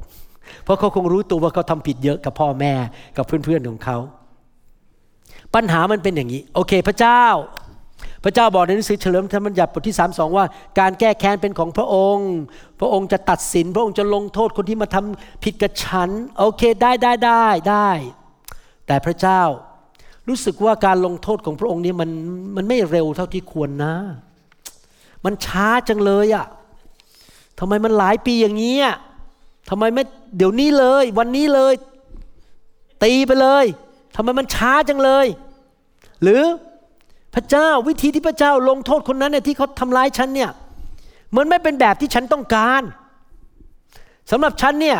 เพราะเขาคงรู้ตัวว่าเขาทำผิดเยอะกับพ่อแม่กับเพื่อนๆของเขาปัญหามันเป็นอย่างนี้ โอเค พระเจ้า พระเจ้าบอกในหนังสือเฉลิมธรรมบัญญัติบทที่3 2ว่า การแก้แค้นเป็นของพระองค์ พระองค์จะตัดสิน พระองค์จะลงโทษคนที่มาทำผิดกับฉัน โอเคได้ได้ได้ได้ แต่พระเจ้ารู้สึกว่าการลงโทษของพระองค์นี้มันมันไม่เร็วเท่าที่ควรนะ มันช้าจังเลยอะ่ะทำไมมันหลายปีอย่างนี้อะทำไมไม่เดี๋ยวนี้เลย วันนี้เลย ตีไปเลยทำไมมันช้าจังเลย หรือ พระเจ้าวิธีที่พระเจ้าลงโทษคนนั้นเนี่ยที่เขาทำร้ายฉันเนี่ยมันไม่เป็นแบบที่ฉันต้องการสำหรับฉันเนี่ย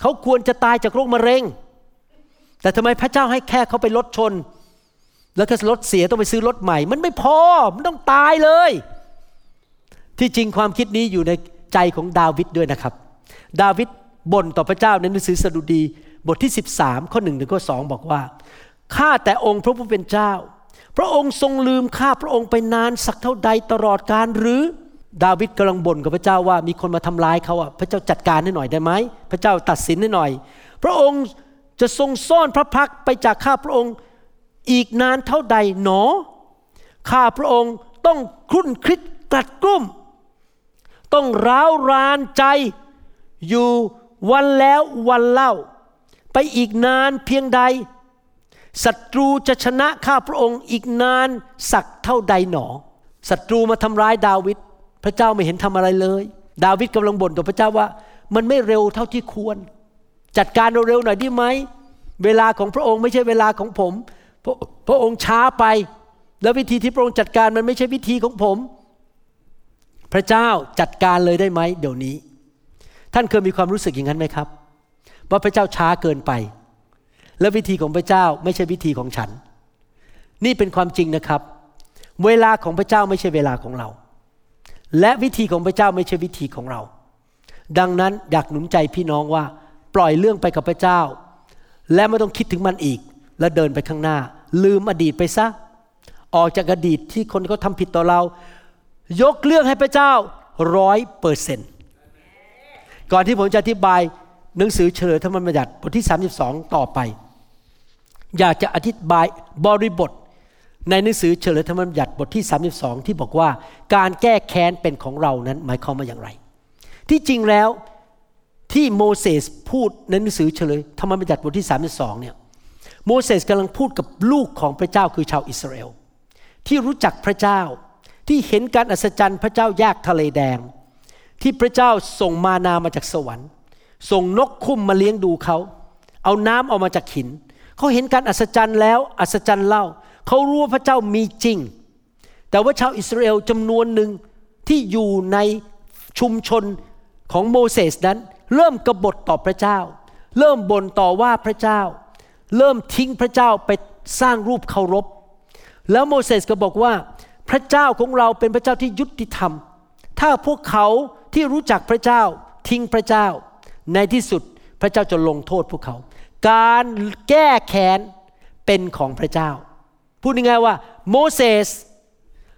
เขาควรจะตายจากโรคมะเร็ง แต่ทำไมพระเจ้าให้แค่เขาไปรถชน แล้วก็รถเสียต้องไปซื้อรถใหม่ มันไม่พอมันต้องตายเลย ที่จริงความคิดนี้อยู่ในใจของดาวิดด้วยนะครับ ดาวิดบ่นต่อพระเจ้าในหนังสือสดุดีบทที่ 13 ข้อหนึ่งถึงข้อสองบอกว่าข้าแต่องค์พระผู้เป็นเจ้า พระองค์ทรงลืมข้าพระองค์ไปนานสักเท่าใดตลอดการหรือดาวิดกำลังบ่นกับพระเจ้าว่ามีคนมาทำร้ายเขาอะพระเจ้าจัดการให้หน่อยได้ไหมพระเจ้าตัดสินให้หน่อย พระองค์จะทรงซ่อนพระพักไปจากข้าพระองค์อีกนานเท่าใดหนอ ข้าพระองค์ต้องครุ่นคิดกลัดกลุ้ม ต้องร้าวรานใจอยู่วันแล้ววันเล่า ไปอีกนานเพียงใด ศัตรูจะชนะข้าพระองค์อีกนานสักเท่าใดหนอศัตรูมาทำร้ายดาวิดพระเจ้าไม่เห็นทำอะไรเลย ดาวิดกำลังบ่นต่อพระเจ้าว่า มันไม่เร็วเท่าที่ควร จัดการเร็วๆหน่อยได้ไหมเวลาของพระองค์ไม่ใช่เวลาของผมพระพระองค์ช้าไป แล้ววิธีที่พระองค์จัดการมันไม่ใช่วิธีของผม พระเจ้าจัดการเลยได้ไหมเดี๋ยวนี้ ท่านเคยมีความรู้สึกอย่างนั้นไหมครับ ว่าพระเจ้าช้าเกินไป และวิธีของพระเจ้าไม่ใช่วิธีของฉัน นี่เป็นความจริงนะครับ เวลาของพระเจ้าไม่ใช่เวลาของเรา และวิธีของพระเจ้าไม่ใช่วิธีของเรา ดังนั้นอยากหนุนใจพี่น้องว่า ปล่อยเรื่องไปกับพระเจ้า และไม่ต้องคิดถึงมันอีก และเดินไปข้างหน้า ลืมอดีตไปซะ ออกจากอดีตที่คนเขาทาผิดต่อเรา ยกเรื่องให้พระเจ้าร้อยเปอร์เซนต์ก่อนที่ผมจะอธิบายหนังสือเฉลยธรรมบัญญัติบทที่ 32 ต่อไป อยากจะอธิบายบริบท ในหนังสือเฉลยธรรมบัญญัติบทที่ 32 ที่บอกว่าการแก้แค้นเป็นของเรานั้นหมายความว่าอย่างไร ที่จริงแล้วที่โมเสสพูดในหนังสือเฉลยธรรมบัญญัติบทที่ 32 เนี่ยโมเสสกำลังพูดกับลูกของพระเจ้าคือชาวอิสราเอลที่รู้จักพระเจ้าที่เห็นการอัศจรรย์พระเจ้าแยกทะเลแดง ที่พระเจ้าส่งมานามาจากสวรรค์ ส่งนกคุ้มมาเลี้ยงดูเขา เอาน้ำออกมาจากหิน เขาเห็นการอัศจรรย์แล้วอัศจรรย์เล่า เขารู้ว่าพระเจ้ามีจริง แต่ว่าชาวอิสราเอลจำนวนหนึ่งที่อยู่ในชุมชนของโมเสสนั้น เริ่มกบฏต่อพระเจ้า เริ่มบ่นต่อว่าพระเจ้า เริ่มทิ้งพระเจ้าไปสร้างรูปเคารพ แล้วโมเสสก็บอกว่า พระเจ้าของเราเป็นพระเจ้าที่ยุติธรรม ถ้าพวกเขาที่รู้จักพระเจ้าทิ้งพระเจ้า ในที่สุดพระเจ้าจะลงโทษพวกเขา การแก้แค้นเป็นของพระเจ้า พูดง่ายๆว่าโมเสส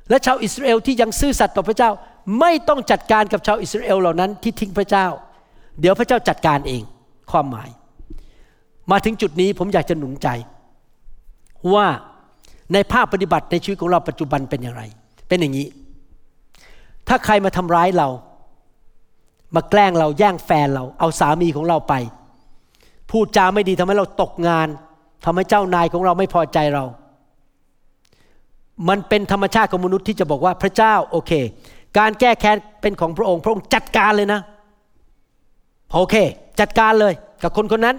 และชาวอิสราเอลที่ยังซื่อสัตย์ต่อพระเจ้า ไม่ต้องจัดการกับชาวอิสราเอลเหล่านั้นที่ทิ้งพระเจ้า เดี๋ยวพระเจ้าจัดการเองความหมาย มาถึงจุดนี้ผมอยากจะหนุนใจ ว่าในภาคปฏิบัติในชีวิตของเราปัจจุบันเป็นอย่างไร เป็นอย่างนี้ ถ้าใครมาทำร้ายเรา มาแกล้งเราแย่งแฟนเรา เอาสามีของเราไป พูดจาไม่ดีทำให้เราตกงานทำให้เจ้านายของเราไม่พอใจเรา มันเป็นธรรมชาติของมนุษย์ที่จะบอกว่าพระเจ้าโอเค การแก้แค้นเป็นของพระองค์พระองค์จัดการเลยนะโอเค จัดการเลยกับคนคนนั้น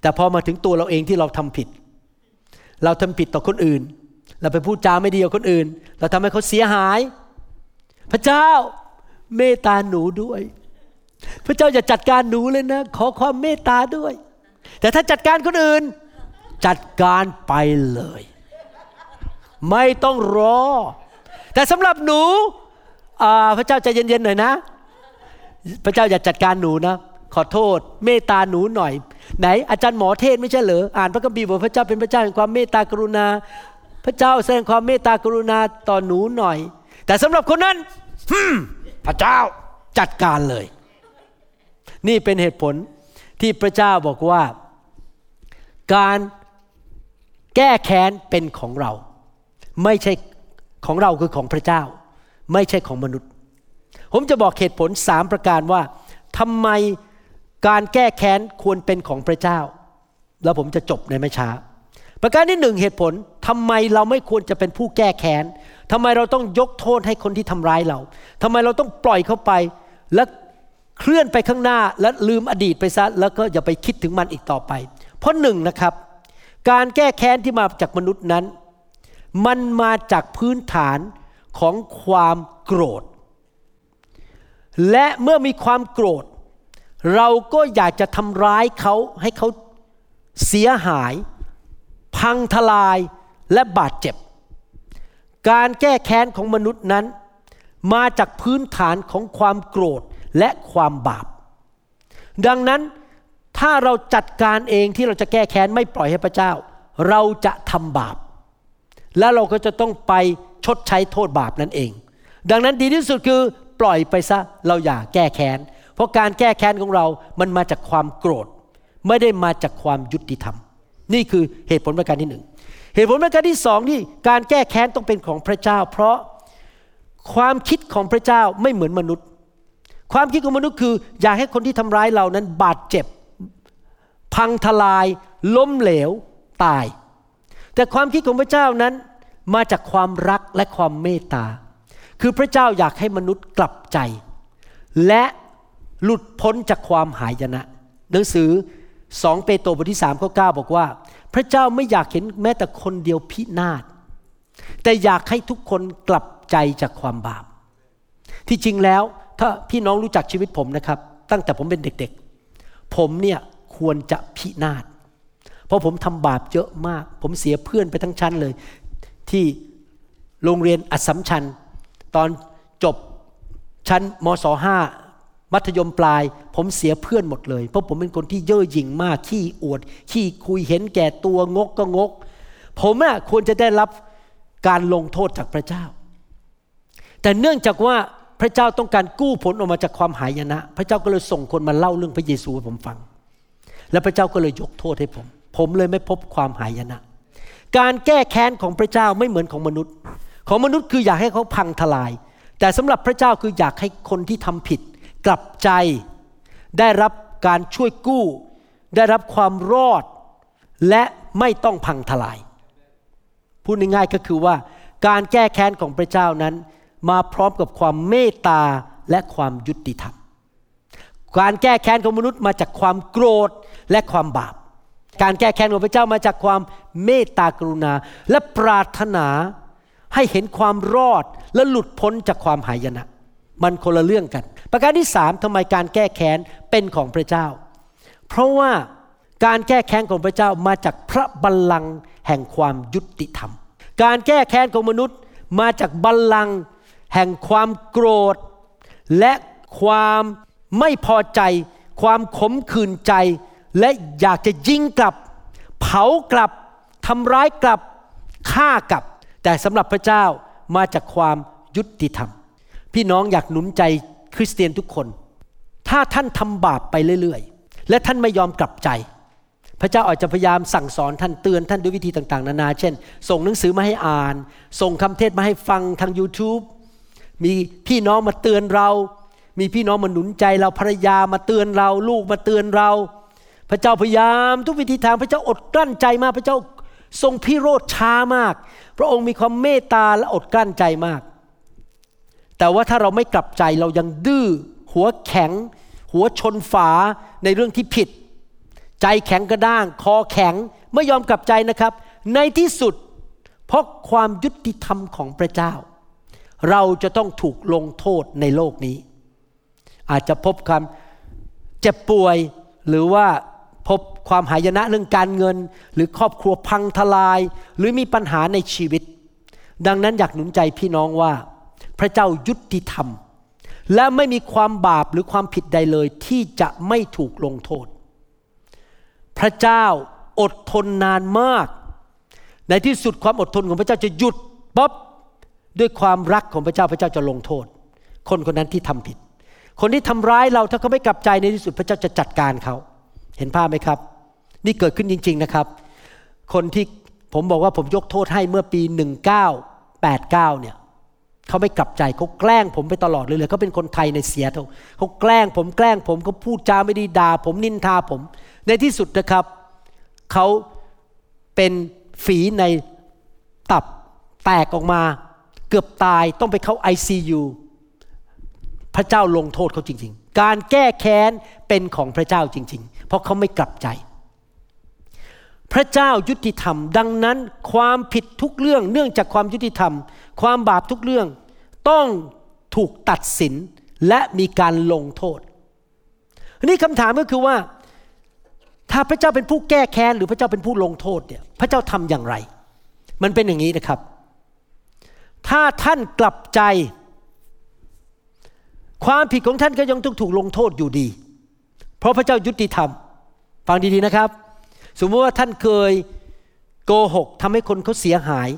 แต่พอมาถึงตัวเราเองที่เราทำผิด เราทำผิดต่อคนอื่น เราไปพูดจาไม่ดีกับคนอื่น เราทำให้เขาเสียหาย พระเจ้าเมตตาหนูด้วย พระเจ้าอย่าจัดการหนูเลยนะ ขอความเมตตาด้วย แต่ถ้าจัดการคนอื่น จัดการไปเลย ไม่ต้องรอ แต่สำหรับหนูพระเจ้าใจเย็นๆหน่อยนะ พระเจ้าอย่าจัดการหนูนะขอโทษ เมตตาหนูหน่อย ไหน อาจารย์หมอเทศไม่ใช่เหรออ่านพระคัมภีร์บอกพระเจ้าเป็นพระเจ้าแห่งความเมตตากรุณา พระเจ้าแสดงความเมตตากรุณาต่อหนูหน่อย แต่สำหรับคนนั้นพระเจ้าจัดการเลย นี่เป็นเหตุผลที่พระเจ้าบอกว่า การแก้แค้นเป็นของเรา ไม่ใช่ของเราคือของพระเจ้า ไม่ใช่ของมนุษย์ ผมจะบอกเหตุผลสามประการว่าทำไมการแก้แค้นควรเป็นของพระเจ้า แล้วผมจะจบในไม่ช้า ประการที่หนึ่งเหตุผลทำไมเราไม่ควรจะเป็นผู้แก้แค้นทำไมเราต้องยกโทษให้คนที่ทำร้ายเราทำไมเราต้องปล่อยเขาไป และ เคลื่อนไปข้างหน้าและลืมอดีตไปซะแล้วก็อย่าไปคิดถึงมันอีกต่อไป เพราะหนึ่งนะครับ การแก้แค้นที่มาจากมนุษย์นั้น มันมาจากพื้นฐานของความโกรธ และเมื่อมีความโกรธ เราก็อยากจะทำร้ายเขาให้เขาเสียหาย พังทลายและบาดเจ็บ การแก้แค้นของมนุษย์นั้น มาจากพื้นฐานของความโกรธ และความบาป ดังนั้นถ้าเราจัดการเองที่เราจะแก้แค้นไม่ปล่อยให้พระเจ้า เราจะทำบาป และเราก็จะต้องไปชดใช้โทษบาปนั่นเอง ดังนั้นดีที่สุดคือปล่อยไปซะเราอย่าแก้แค้น เพราะการแก้แค้นของเรามันมาจากความโกรธ ไม่ได้มาจากความยุติธรรม นี่คือเหตุผลประการที่หนึ่งเหตุผลประการที่สองที่การแก้แค้นต้องเป็นของพระเจ้า เพราะความคิดของพระเจ้าไม่เหมือนมนุษย์ ความคิดของมนุษย์คือ อยากให้คนที่ทำร้ายเรานั้นบาดเจ็บ พังทลาย ล้มเหลวตาย แต่ความคิดของพระเจ้านั้นมาจากความรักและความเมตตา คือพระเจ้าอยากให้มนุษย์กลับใจ และหลุดพ้นจากความหายนะ หนังสือสองเปโตรบทที่สามข้อเก้าบอกว่า พระเจ้าไม่อยากเห็นแม้แต่คนเดียวพินาศ แต่อยากให้ทุกคนกลับใจจากความบาป ที่จริงแล้ว ถ้าพี่น้องรู้จักชีวิตผมนะครับ ตั้งแต่ผมเป็นเด็กๆ ผมเนี่ยควรจะพินาศเพราะผมทำบาปเยอะมาก ผมเสียเพื่อนไปทั้งชั้นเลย ที่โรงเรียนอัศมชัญตอนจบชั้นมศห้ามัธยมปลาย ผมเสียเพื่อนหมดเลย เพราะผมเป็นคนที่เย่อหยิ่งมากขี้อวดขี้คุยเห็นแก่ตัวงกก็งก ผมอะควรจะได้รับการลงโทษจากพระเจ้า แต่เนื่องจากว่า ระเจ้าต้องการกู้ผลออกมาจากความหายนะ พระเจ้าก็เลยส่งคนมาเล่าเรื่องพระเยซูให้ผมฟัง แล้วพระเจ้าก็เลยยกโทษให้ผม ผมเลยไม่พบความหายนะ การแก้แค้นของพระเจ้าไม่เหมือนของมนุษย์ ของมนุษย์คืออยากให้เขาพังทลาย แต่สำหรับพระเจ้าคืออยากให้คนที่ทำผิด กลับใจ ได้รับการช่วยกู้ ได้รับความรอด และไม่ต้องพังทลาย พูดง่ายๆก็คือว่าการแก้แค้นของพระเจ้านั้น มาพร้อมกับความเมตตาและความยุติธรรม การแก้แค้นของมนุษย์มาจากความโกรธและความบาป การแก้แค้นของพระเจ้ามาจากความเมตตากรุณา และปรารถนาให้เห็นความรอดและหลุดพ้นจากความหายนะ มันคนละเรื่องกัน ประการที่สามทำไมการแก้แค้นเป็นของพระเจ้า เพราะว่าการแก้แค้นของพระเจ้ามาจากพระบัลลังก์แห่งความยุติธรรม การแก้แค้นของมนุษย์มาจากบัลลังก์ แห่งความโกรธ และความไม่พอใจ ความขมขื่นใจ และอยากจะยิงกลับ เผากลับทำร้ายกลับฆ่ากลับ แต่สำหรับพระเจ้ามาจากความยุติธรรม พี่น้องอยากหนุนใจคริสเตียนทุกคน ถ้าท่านทำบาปไปเรื่อยๆ และท่านไม่ยอมกลับใจ พระเจ้าอาจจะพยายามสั่งสอนท่านเตือนท่านด้วยวิธีต่างๆ นานา เช่น ส่งหนังสือมาให้อ่าน ส่งคำเทศมาให้ฟังทาง YouTube มีพี่น้องมาเตือนเรา มีพี่น้องมาหนุนใจเราภรรยามาเตือนเรา ลูกมาเตือนเรา พระเจ้าพยายามทุกวิธีทางพระเจ้าอดกลั้นใจมากพระเจ้าทรงพิโรธช้ามาก พระองค์มีความเมตตาและอดกลั้นใจมาก แต่ว่าถ้าเราไม่กลับใจเรายังดื้อหัวแข็ง หัวชนฝาในเรื่องที่ผิด ใจแข็งกระด้าง คอแข็งไม่ยอมกลับใจนะครับ ในที่สุด เพราะความยุติธรรมของพระเจ้า เราจะต้องถูกลงโทษในโลกนี้ อาจจะพบความเจ็บป่วยหรือว่าพบความหายนะเรื่องการเงิน หรือครอบครัวพังทลาย หรือมีปัญหาในชีวิต ดังนั้นอยากหนุนใจพี่น้องว่า พระเจ้ายุติธรรม และไม่มีความบาปหรือความผิดใดเลย ที่จะไม่ถูกลงโทษ พระเจ้าอดทนนานมาก ในที่สุดความอดทนของพระเจ้าจะหยุดป๊บ ด้วยความรักของพระเจ้าพระเจ้าจะลงโทษ คนคนนั้นที่ทำผิด คนที่ทำร้ายเราถ้าเขาไม่กลับใจในที่สุดพระเจ้าจะจัดการเขาเห็นภาพไหมครับ นี่เกิดขึ้นจริง ๆนะครับ คนที่ผมบอกว่าผมยกโทษให้เมื่อปี 1989เนี่ยเขาไม่กลับใจเขาแกล้งผมไปตลอดเลยเลยเขาเป็นคนไทยในเสียเทเขาแกล้งผมแกล้งผมเขาพูดจาไม่ดีด่าผมนินทาผม ในที่สุดนะครับเขาเป็นฝีในตับแตกออกมา กือบตายต้องไปเข้า ICU พระเจ้าลงโทษเขาจริง ๆ การแก้แค้นเป็นของพระเจ้าจริง ๆ เพราะเขาไม่กลับใจ พระเจ้ายุติธรรม ดังนั้นความผิดทุกเรื่องเนื่องจากความยุติธรรม ความบาปทุกเรื่องต้องถูกตัดสินและมีการลงโทษนนี้คำถามก็คือว่า ถ้าพระเจ้าเป็นผู้แก้แค้นหรือพระเจ้าเป็นผู้ลงโทษเนี่ยพระเจ้าทำอย่างไร มันเป็นอย่างนี้นะครับ ถ้าท่านกลับใจ ความผิดของท่านก็ยังต้องถูกลงโทษอยู่ดี เพราะพระเจ้ายุติธรรม ฟังดีๆนะครับ สมมติว่าท่านเคยโกหกทำให้คนเขาเสียหาย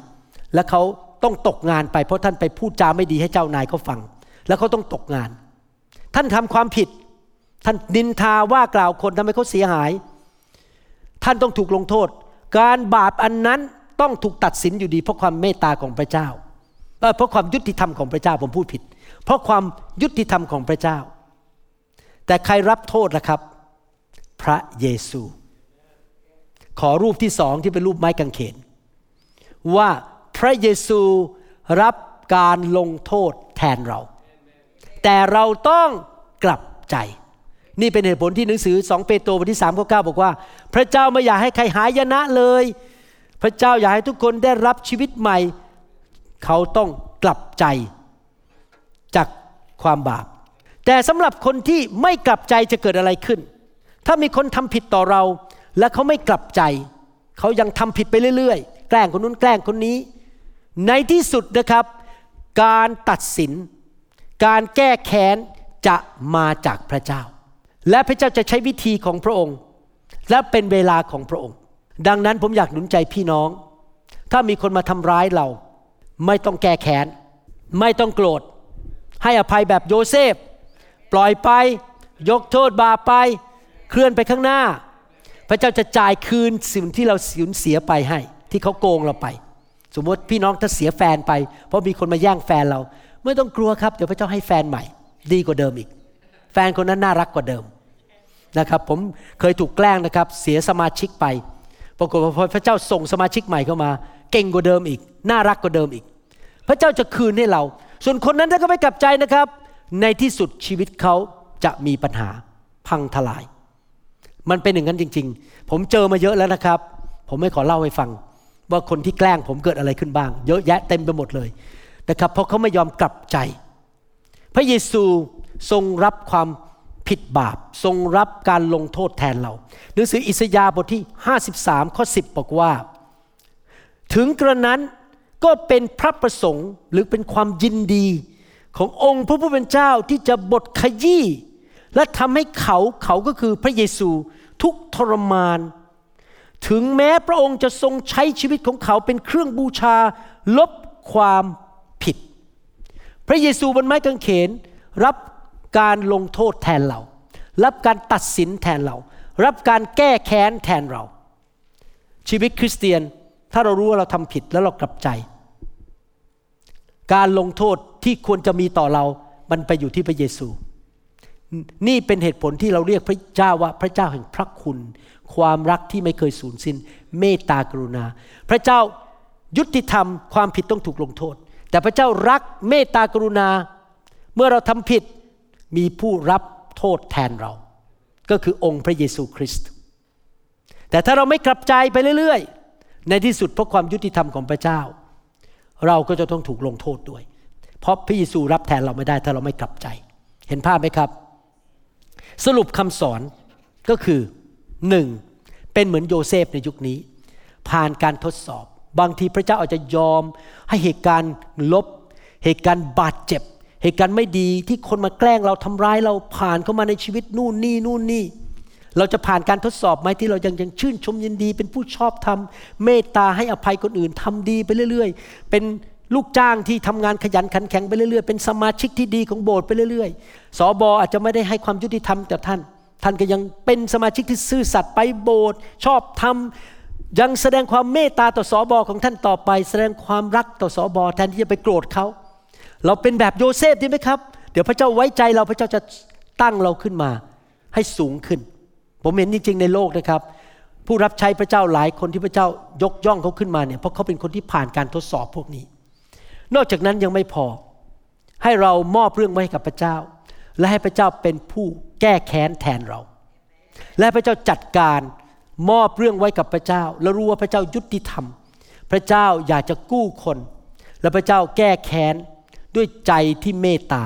และเขาต้องตกงานไปเพราะท่านไปพูดจาไม่ดีให้เจ้านายเขาฟัง แล้วเขาต้องตกงาน ท่านทำความผิด ท่านนินทาว่ากล่าวคนทำให้เขาเสียหาย ท่านต้องถูกลงโทษ การบาปอันนั้นต้องถูกตัดสินอยู่ดีเพราะความเมตตาของพระเจ้า เพราะความยุติธรรมของพระเจ้าผมพูดผิด เพราะความยุติธรรมของพระเจ้า แต่ใครรับโทษล่ะครับ พระเยซู ขอรูปที่สองที่เป็นรูปไม้กางเขน ว่าพระเยซูรับการลงโทษแทนเรา แต่เราต้องกลับใจ นี่เป็นเหตุผลที่หนังสือสองเปโตรบทที่สามข้อเก้าบอกว่า พระเจ้าไม่อยากให้ใครหายนะเลย พระเจ้าอยากให้ทุกคนได้รับชีวิตใหม่ เขาต้องกลับใจจากความบาป แต่สำหรับคนที่ไม่กลับใจจะเกิดอะไรขึ้น ถ้ามีคนทำผิดต่อเรา และเขาไม่กลับใจ เขายังทำผิดไปเรื่อยๆ แกล้งคนนู้นแกล้งคนนี้ ในที่สุดนะครับ การตัดสิน การแก้แค้นจะมาจากพระเจ้า และพระเจ้าจะใช้วิธีของพระองค์ และเป็นเวลาของพระองค์ ดังนั้นผมอยากหนุนใจพี่น้อง ถ้ามีคนมาทำร้ายเรา ไม่ต้องแก้แค้น ไม่ต้องโกรธ ให้อภัยแบบโยเซฟ ปล่อยไป ยกโทษบาปไป เคลื่อนไปข้างหน้า พระเจ้าจะจ่ายคืนสิ่งที่เราสูญเสียไปให้ ที่เขาโกงเราไป สมมติพี่น้องถ้าเสียแฟนไป เพราะมีคนมาแย่งแฟนเรา ไม่ต้องกลัวครับ เดี๋ยวพระเจ้าให้แฟนใหม่ ดีกว่าเดิมอีก แฟนคนนั้นน่ารักกว่าเดิมนะครับ ผมเคยถูกแกล้งนะครับ เสียสมาชิกไป ปรากฏว่าพระเจ้าส่งสมาชิกใหม่เข้ามา เก่งกว่าเดิมอีก น่ารักกว่าเดิมอีก พระเจ้าจะคืนให้เรา ส่วนคนนั้นถ้าเขาไม่กลับใจนะครับ ในที่สุดชีวิตเขาจะมีปัญหาพังทลาย มันเป็นอย่างนั้นจริง ๆ ผมเจอมาเยอะแล้วนะครับ ผมไม่ขอเล่าให้ฟัง ว่าคนที่แกล้งผมเกิดอะไรขึ้นบ้าง เยอะแยะเต็มไปหมดเลยนะครับ เพราะเขาไม่ยอมกลับใจ พระเยซูทรงรับความผิดบาปทรงรับการลงโทษแทนเรา หนังสืออิสยาห์บทที่ 53 ข้อ 10 บอกว่า ถึงกระนั้นก็เป็นพระประสงค์หรือเป็นความยินดี ขององค์พระผู้เป็นเจ้าที่จะบทขยี้และทำให้เขาเขาก็คือพระเยซูทุกทรมาน ถึงแม้พระองค์จะทรงใช้ชีวิตของเขาเป็นเครื่องบูชา ลบความผิด พระเยซูบนไม้กางเขน รับการลงโทษแทนเรา รับการตัดสินแทนเรา รับการแก้แค้นแทนเรา ชีวิตคริสเตียน ถ้าเรารู้ว่าเราทำผิดแล้วเรากลับใจ การลงโทษที่ควรจะมีต่อเรา มันไปอยู่ที่พระเยซู นี่เป็นเหตุผลที่เราเรียกพระเจ้าว่าพระเจ้าแห่งพระคุณ ความรักที่ไม่เคยสูญสิ้น เมตตากรุณา พระเจ้ายุติธรรมความผิดต้องถูกลงโทษ แต่พระเจ้ารักเมตตากรุณา เมื่อเราทำผิดมีผู้รับโทษแทนเรา ก็คือองค์พระเยซูคริสต์แต่ถ้าเราไม่กลับใจไปเรื่อยๆ ในที่สุดเพราะความยุติธรรมของพระเจ้า เราก็จะต้องถูกลงโทษด้วย เพราะพระเยซูรับแทนเราไม่ได้ถ้าเราไม่กลับใจ เห็นภาพไหมครับ สรุปคำสอนก็คือหนึ่งเป็นเหมือนโยเซฟในยุคนี้ ผ่านการทดสอบ บางทีพระเจ้าอาจจะยอมให้เหตุการณ์ลบ เหตุการณ์บาดเจ็บ เหตุการณ์ไม่ดีที่คนมาแกล้งเราทำร้ายเราผ่านเข้ามาในชีวิตนู่นนี่นู่นนี่ เราจะผ่านการทดสอบไหมที่เรายังยังชื่นชมยินดี เป็นผู้ชอบทำเมตตาให้อภัยคนอื่นทำดีไปเรื่อย ๆ เป็นลูกจ้างที่ทำงานขยันขันแข็งไปเรื่อยๆ เป็นสมาชิกที่ดีของโบสถ์ไปเรื่อยๆ สอบออาจจะไม่ได้ให้ความยุติธรรมกับท่าน ท่านก็ยังเป็นสมาชิกที่ซื่อสัตย์ไปโบสถ์ชอบทำยังแสดงความเมตตาต่อสอบอของท่านต่อไป แสดงความรักต่อสอบอแทนที่จะไปโกรธเขา เราเป็นแบบโยเซฟดีไหมครับ เดี๋ยวพระเจ้าไว้ใจเราพระเจ้าจะตั้งเราขึ้นมา ให้สูงขึ้น ผมเห็นจริงๆในโลกนะครับ ผู้รับใช้พระเจ้าหลายคนที่พระเจ้ายกย่องเขาขึ้นมาเนี่ยเพราะเขาเป็นคนที่ผ่านการทดสอบพวกนี้ นอกจากนั้นยังไม่พอ ให้เรามอบเรื่องไว้ให้กับพระเจ้า และให้พระเจ้าเป็นผู้แก้แค้นแทนเรา และพระเจ้าจัดการมอบเรื่องไว้กับพระเจ้า แล้วรู้ว่าพระเจ้ายุติธรรม พระเจ้าอยากจะกู้คน และพระเจ้าแก้แค้นด้วยใจที่เมตตา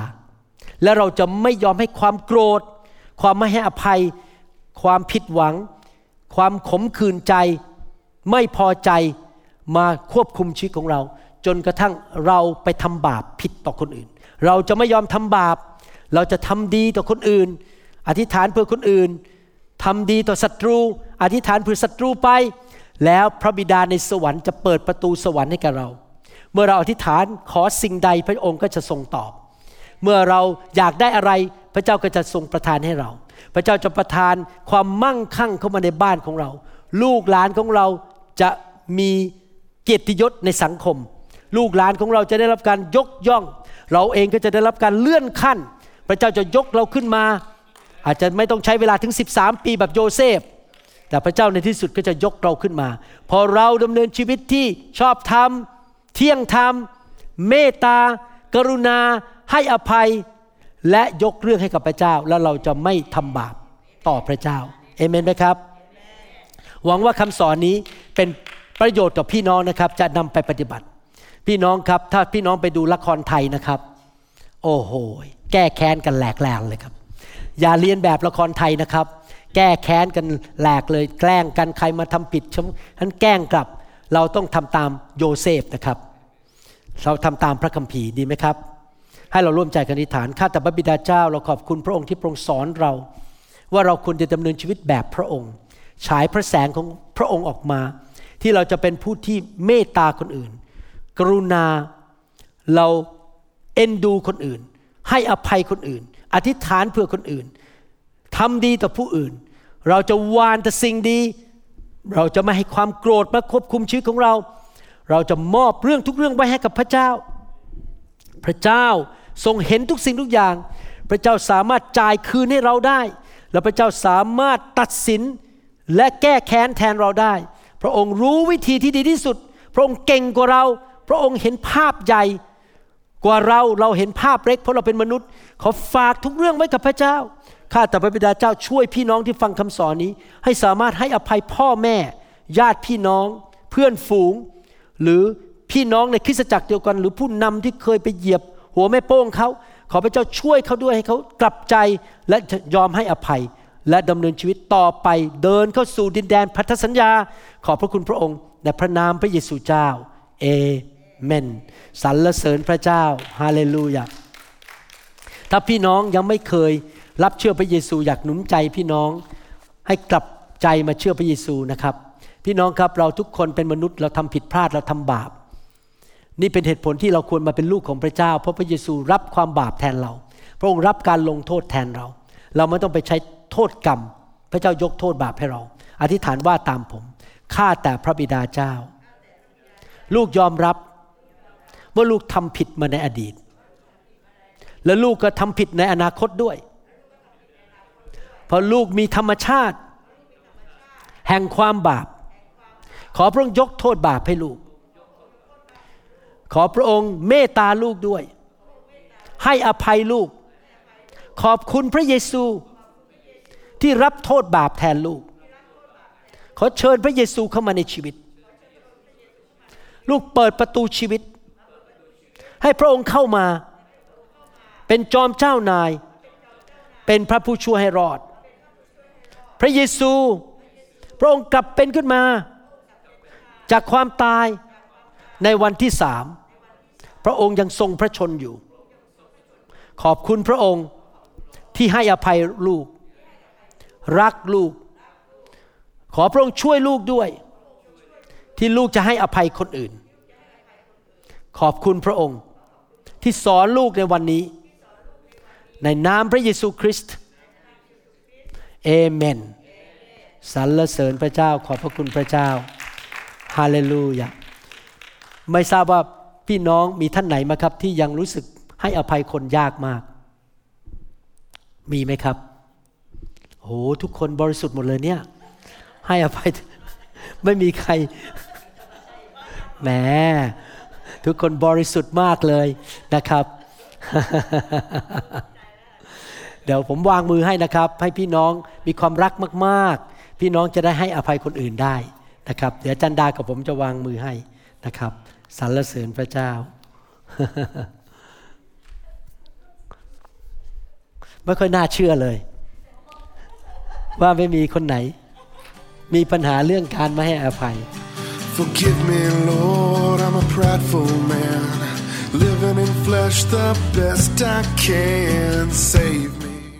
และเราจะไม่ยอมให้ความโกรธ ความไม่ให้อภัย ความผิดหวัง ความขมขื่นใจ ไม่พอใจมาควบคุมชีวิตของเรา จนกระทั่งเราไปทำบาปผิดต่อคนอื่น เราจะไม่ยอมทำบาป เราจะทำดีต่อคนอื่น อธิษฐานเพื่อคนอื่นทำดีต่อศัตรู อธิษฐานเพื่อศัตรูไป แล้วพระบิดาในสวรรค์จะเปิดประตูสวรรค์ให้กับเรา เมื่อเราอธิษฐานขอสิ่งใดพระองค์ก็จะทรงตอบ เมื่อเราอยากได้อะไรพระเจ้าก็จะทรงประทานให้เรา พระเจ้าจะประทานความมั่งคั่งเข้ามาในบ้านของเรา ลูกหลานของเราจะมีเกียรติยศในสังคม ลูกหลานของเราจะได้รับการยกย่อง เราเองก็จะได้รับการเลื่อนขั้น พระเจ้าจะยกเราขึ้นมา อาจจะไม่ต้องใช้เวลาถึง 13 ปีแบบโยเซฟ แต่พระเจ้าในที่สุดก็จะยกเราขึ้นมา พอเราดำเนินชีวิตที่ชอบธรรม เที่ยงธรรม เมตตากรุณา ให้อภัย และยกเรื่องให้กับพระเจ้าแล้วเราจะไม่ทำบาปต่อพระเจ้าเอเมนไหมครับ หวังว่าคำสอนนี้เป็นประโยชน์ต่อพี่น้องนะครับ จะนำไปปฏิบัติ พี่น้องครับถ้าพี่น้องไปดูละครไทยนะครับ โอ้โหแก้แค้นกันแหลกแหลงเลยครับ อย่าเรียนแบบละครไทยนะครับ แก้แค้นกันแหลกเลย แกล้งกันใครมาทำผิดฉันแกล้งกลับ เราต้องทำตามโยเซฟนะครับ เราทำตามพระคัมภีร์ดีไหมครับ ให้เราร่วมใจกันอธิษฐานข้าแต่พระบิดาเจ้า เราขอบคุณพระองค์ที่ทรงสอนเรา ว่าเราควรจะดำเนินชีวิตแบบพระองค์ ฉายพระแสงของพระองค์ออกมา ที่เราจะเป็นผู้ที่เมตตาคนอื่น กรุณาเราเอ็นดูคนอื่น ให้อภัยคนอื่น อธิษฐานเพื่อคนอื่นทำดีต่อผู้อื่น เราจะวานแต่สิ่งดี เราจะไม่ให้ความโกรธมาควบคุมชีวิตของเรา เราจะมอบเรื่องทุกเรื่องไว้ให้กับพระเจ้า พระเจ้า ทรงเห็นทุกสิ่งทุกอย่าง พระเจ้าสามารถจ่ายคืนให้เราได้ และพระเจ้าสามารถตัดสินและแก้แค้นแทนเราได้ พระองค์รู้วิธีที่ดีที่สุด พระองค์เก่งกว่าเรา พระองค์เห็นภาพใหญ่กว่าเราเราเห็นภาพเล็กเพราะเราเป็นมนุษย์ ขอฝากทุกเรื่องไว้กับพระเจ้าข้าแต่พระบิดาเจ้าช่วยพี่น้องที่ฟังคำสอนนี้ ให้สามารถให้อภัยพ่อแม่ ญาติพี่น้อง เพื่อนฝูง หรือพี่น้องในคริสตจักรเดียวกัน หรือผู้นำที่เคยไปเหยียบ หัวแม่โป้งเขาขอพระเจ้าช่วยเขาด้วยให้เขากลับใจและยอมให้อภัย และดำเนินชีวิตต่อไปเดินเข้าสู่ดินแดนพันธสัญญา ขอบพระคุณพระองค์ในพระนามพระเยซูเจ้าเอเมนสรรเสริญพระเจ้าฮาเลลูยาถ้าพี่น้องยังไม่เคยรับเชื่อพระเยซูอยากหนุนใจพี่น้องให้กลับใจมาเชื่อพระเยซูนะครับ พี่น้องครับเราทุกคนเป็นมนุษย์เราทำผิดพลาดเราทำบาป นี่เป็นเหตุผลที่เราควรมาเป็นลูกของพระเจ้า เพราะพระเยซูรับความบาปแทนเรา พระองค์รับการลงโทษแทนเรา เราไม่ต้องไปใช้โทษกรรม พระเจ้ายกโทษบาปให้เรา อธิษฐานว่าตามผมข้าแต่พระบิดาเจ้า ลูกยอมรับว่าลูกทำผิดมาในอดีต และลูกก็ทำผิดในอนาคตด้วย เพราะลูกมีธรรมชาติ แห่งความบาป ขอพระองค์ยกโทษบาปให้ลูก ขอพระองค์เมตตาลูกด้วย ให้อภัยลูก ขอบคุณพระเยซูที่รับโทษบาปแทนลูก ขอเชิญพระเยซูเข้ามาในชีวิต ลูกเปิดประตูชีวิต ให้พระองค์เข้ามา เป็นจอมเจ้านาย เป็นพระผู้ช่วยให้รอด พระเยซู พระองค์กลับเป็นขึ้นมา จากความตายในวันที่สาม พระองค์ยังทรงพระชนอยู่ ขอบคุณพระองค์ที่ให้อภัยลูก รักลูก ขอพระองค์ช่วยลูกด้วย ที่ลูกจะให้อภัยคนอื่น ขอบคุณพระองค์ ที่สอนลูกในวันนี้ ในนามพระเยซูคริสต์เอเมนสรรเสริญพระเจ้าขอบพระคุณพระเจ้าฮาเลลูยาไม่ทราบว่า พี่น้องมีท่านไหนไหมครับ ที่ยังรู้สึกให้อภัยคนยากมาก มีไหมครับโหทุกคนบริสุทธิ์หมดเลยเนี่ย ให้อภัยไม่มีใครแหมทุกคนบริสุทธิ์มากเลยนะครับ เดี๋ยวผมวางมือให้นะครับ ให้พี่น้องมีความรักมากๆ พี่น้องจะได้ให้อภัยคนอื่นได้นะครับ เดี๋ยวจันดากับผมจะวางมือให้นะครับ สรรเสริญพระเจ้า ไม่ค่อยน่าเชื่อเลย ว่าไม่มีคนไหน มีปัญหาเรื่องการไม่ให้อภัย Forgive me, Lord, I'm a prideful man. Living in flesh the best I can. Save.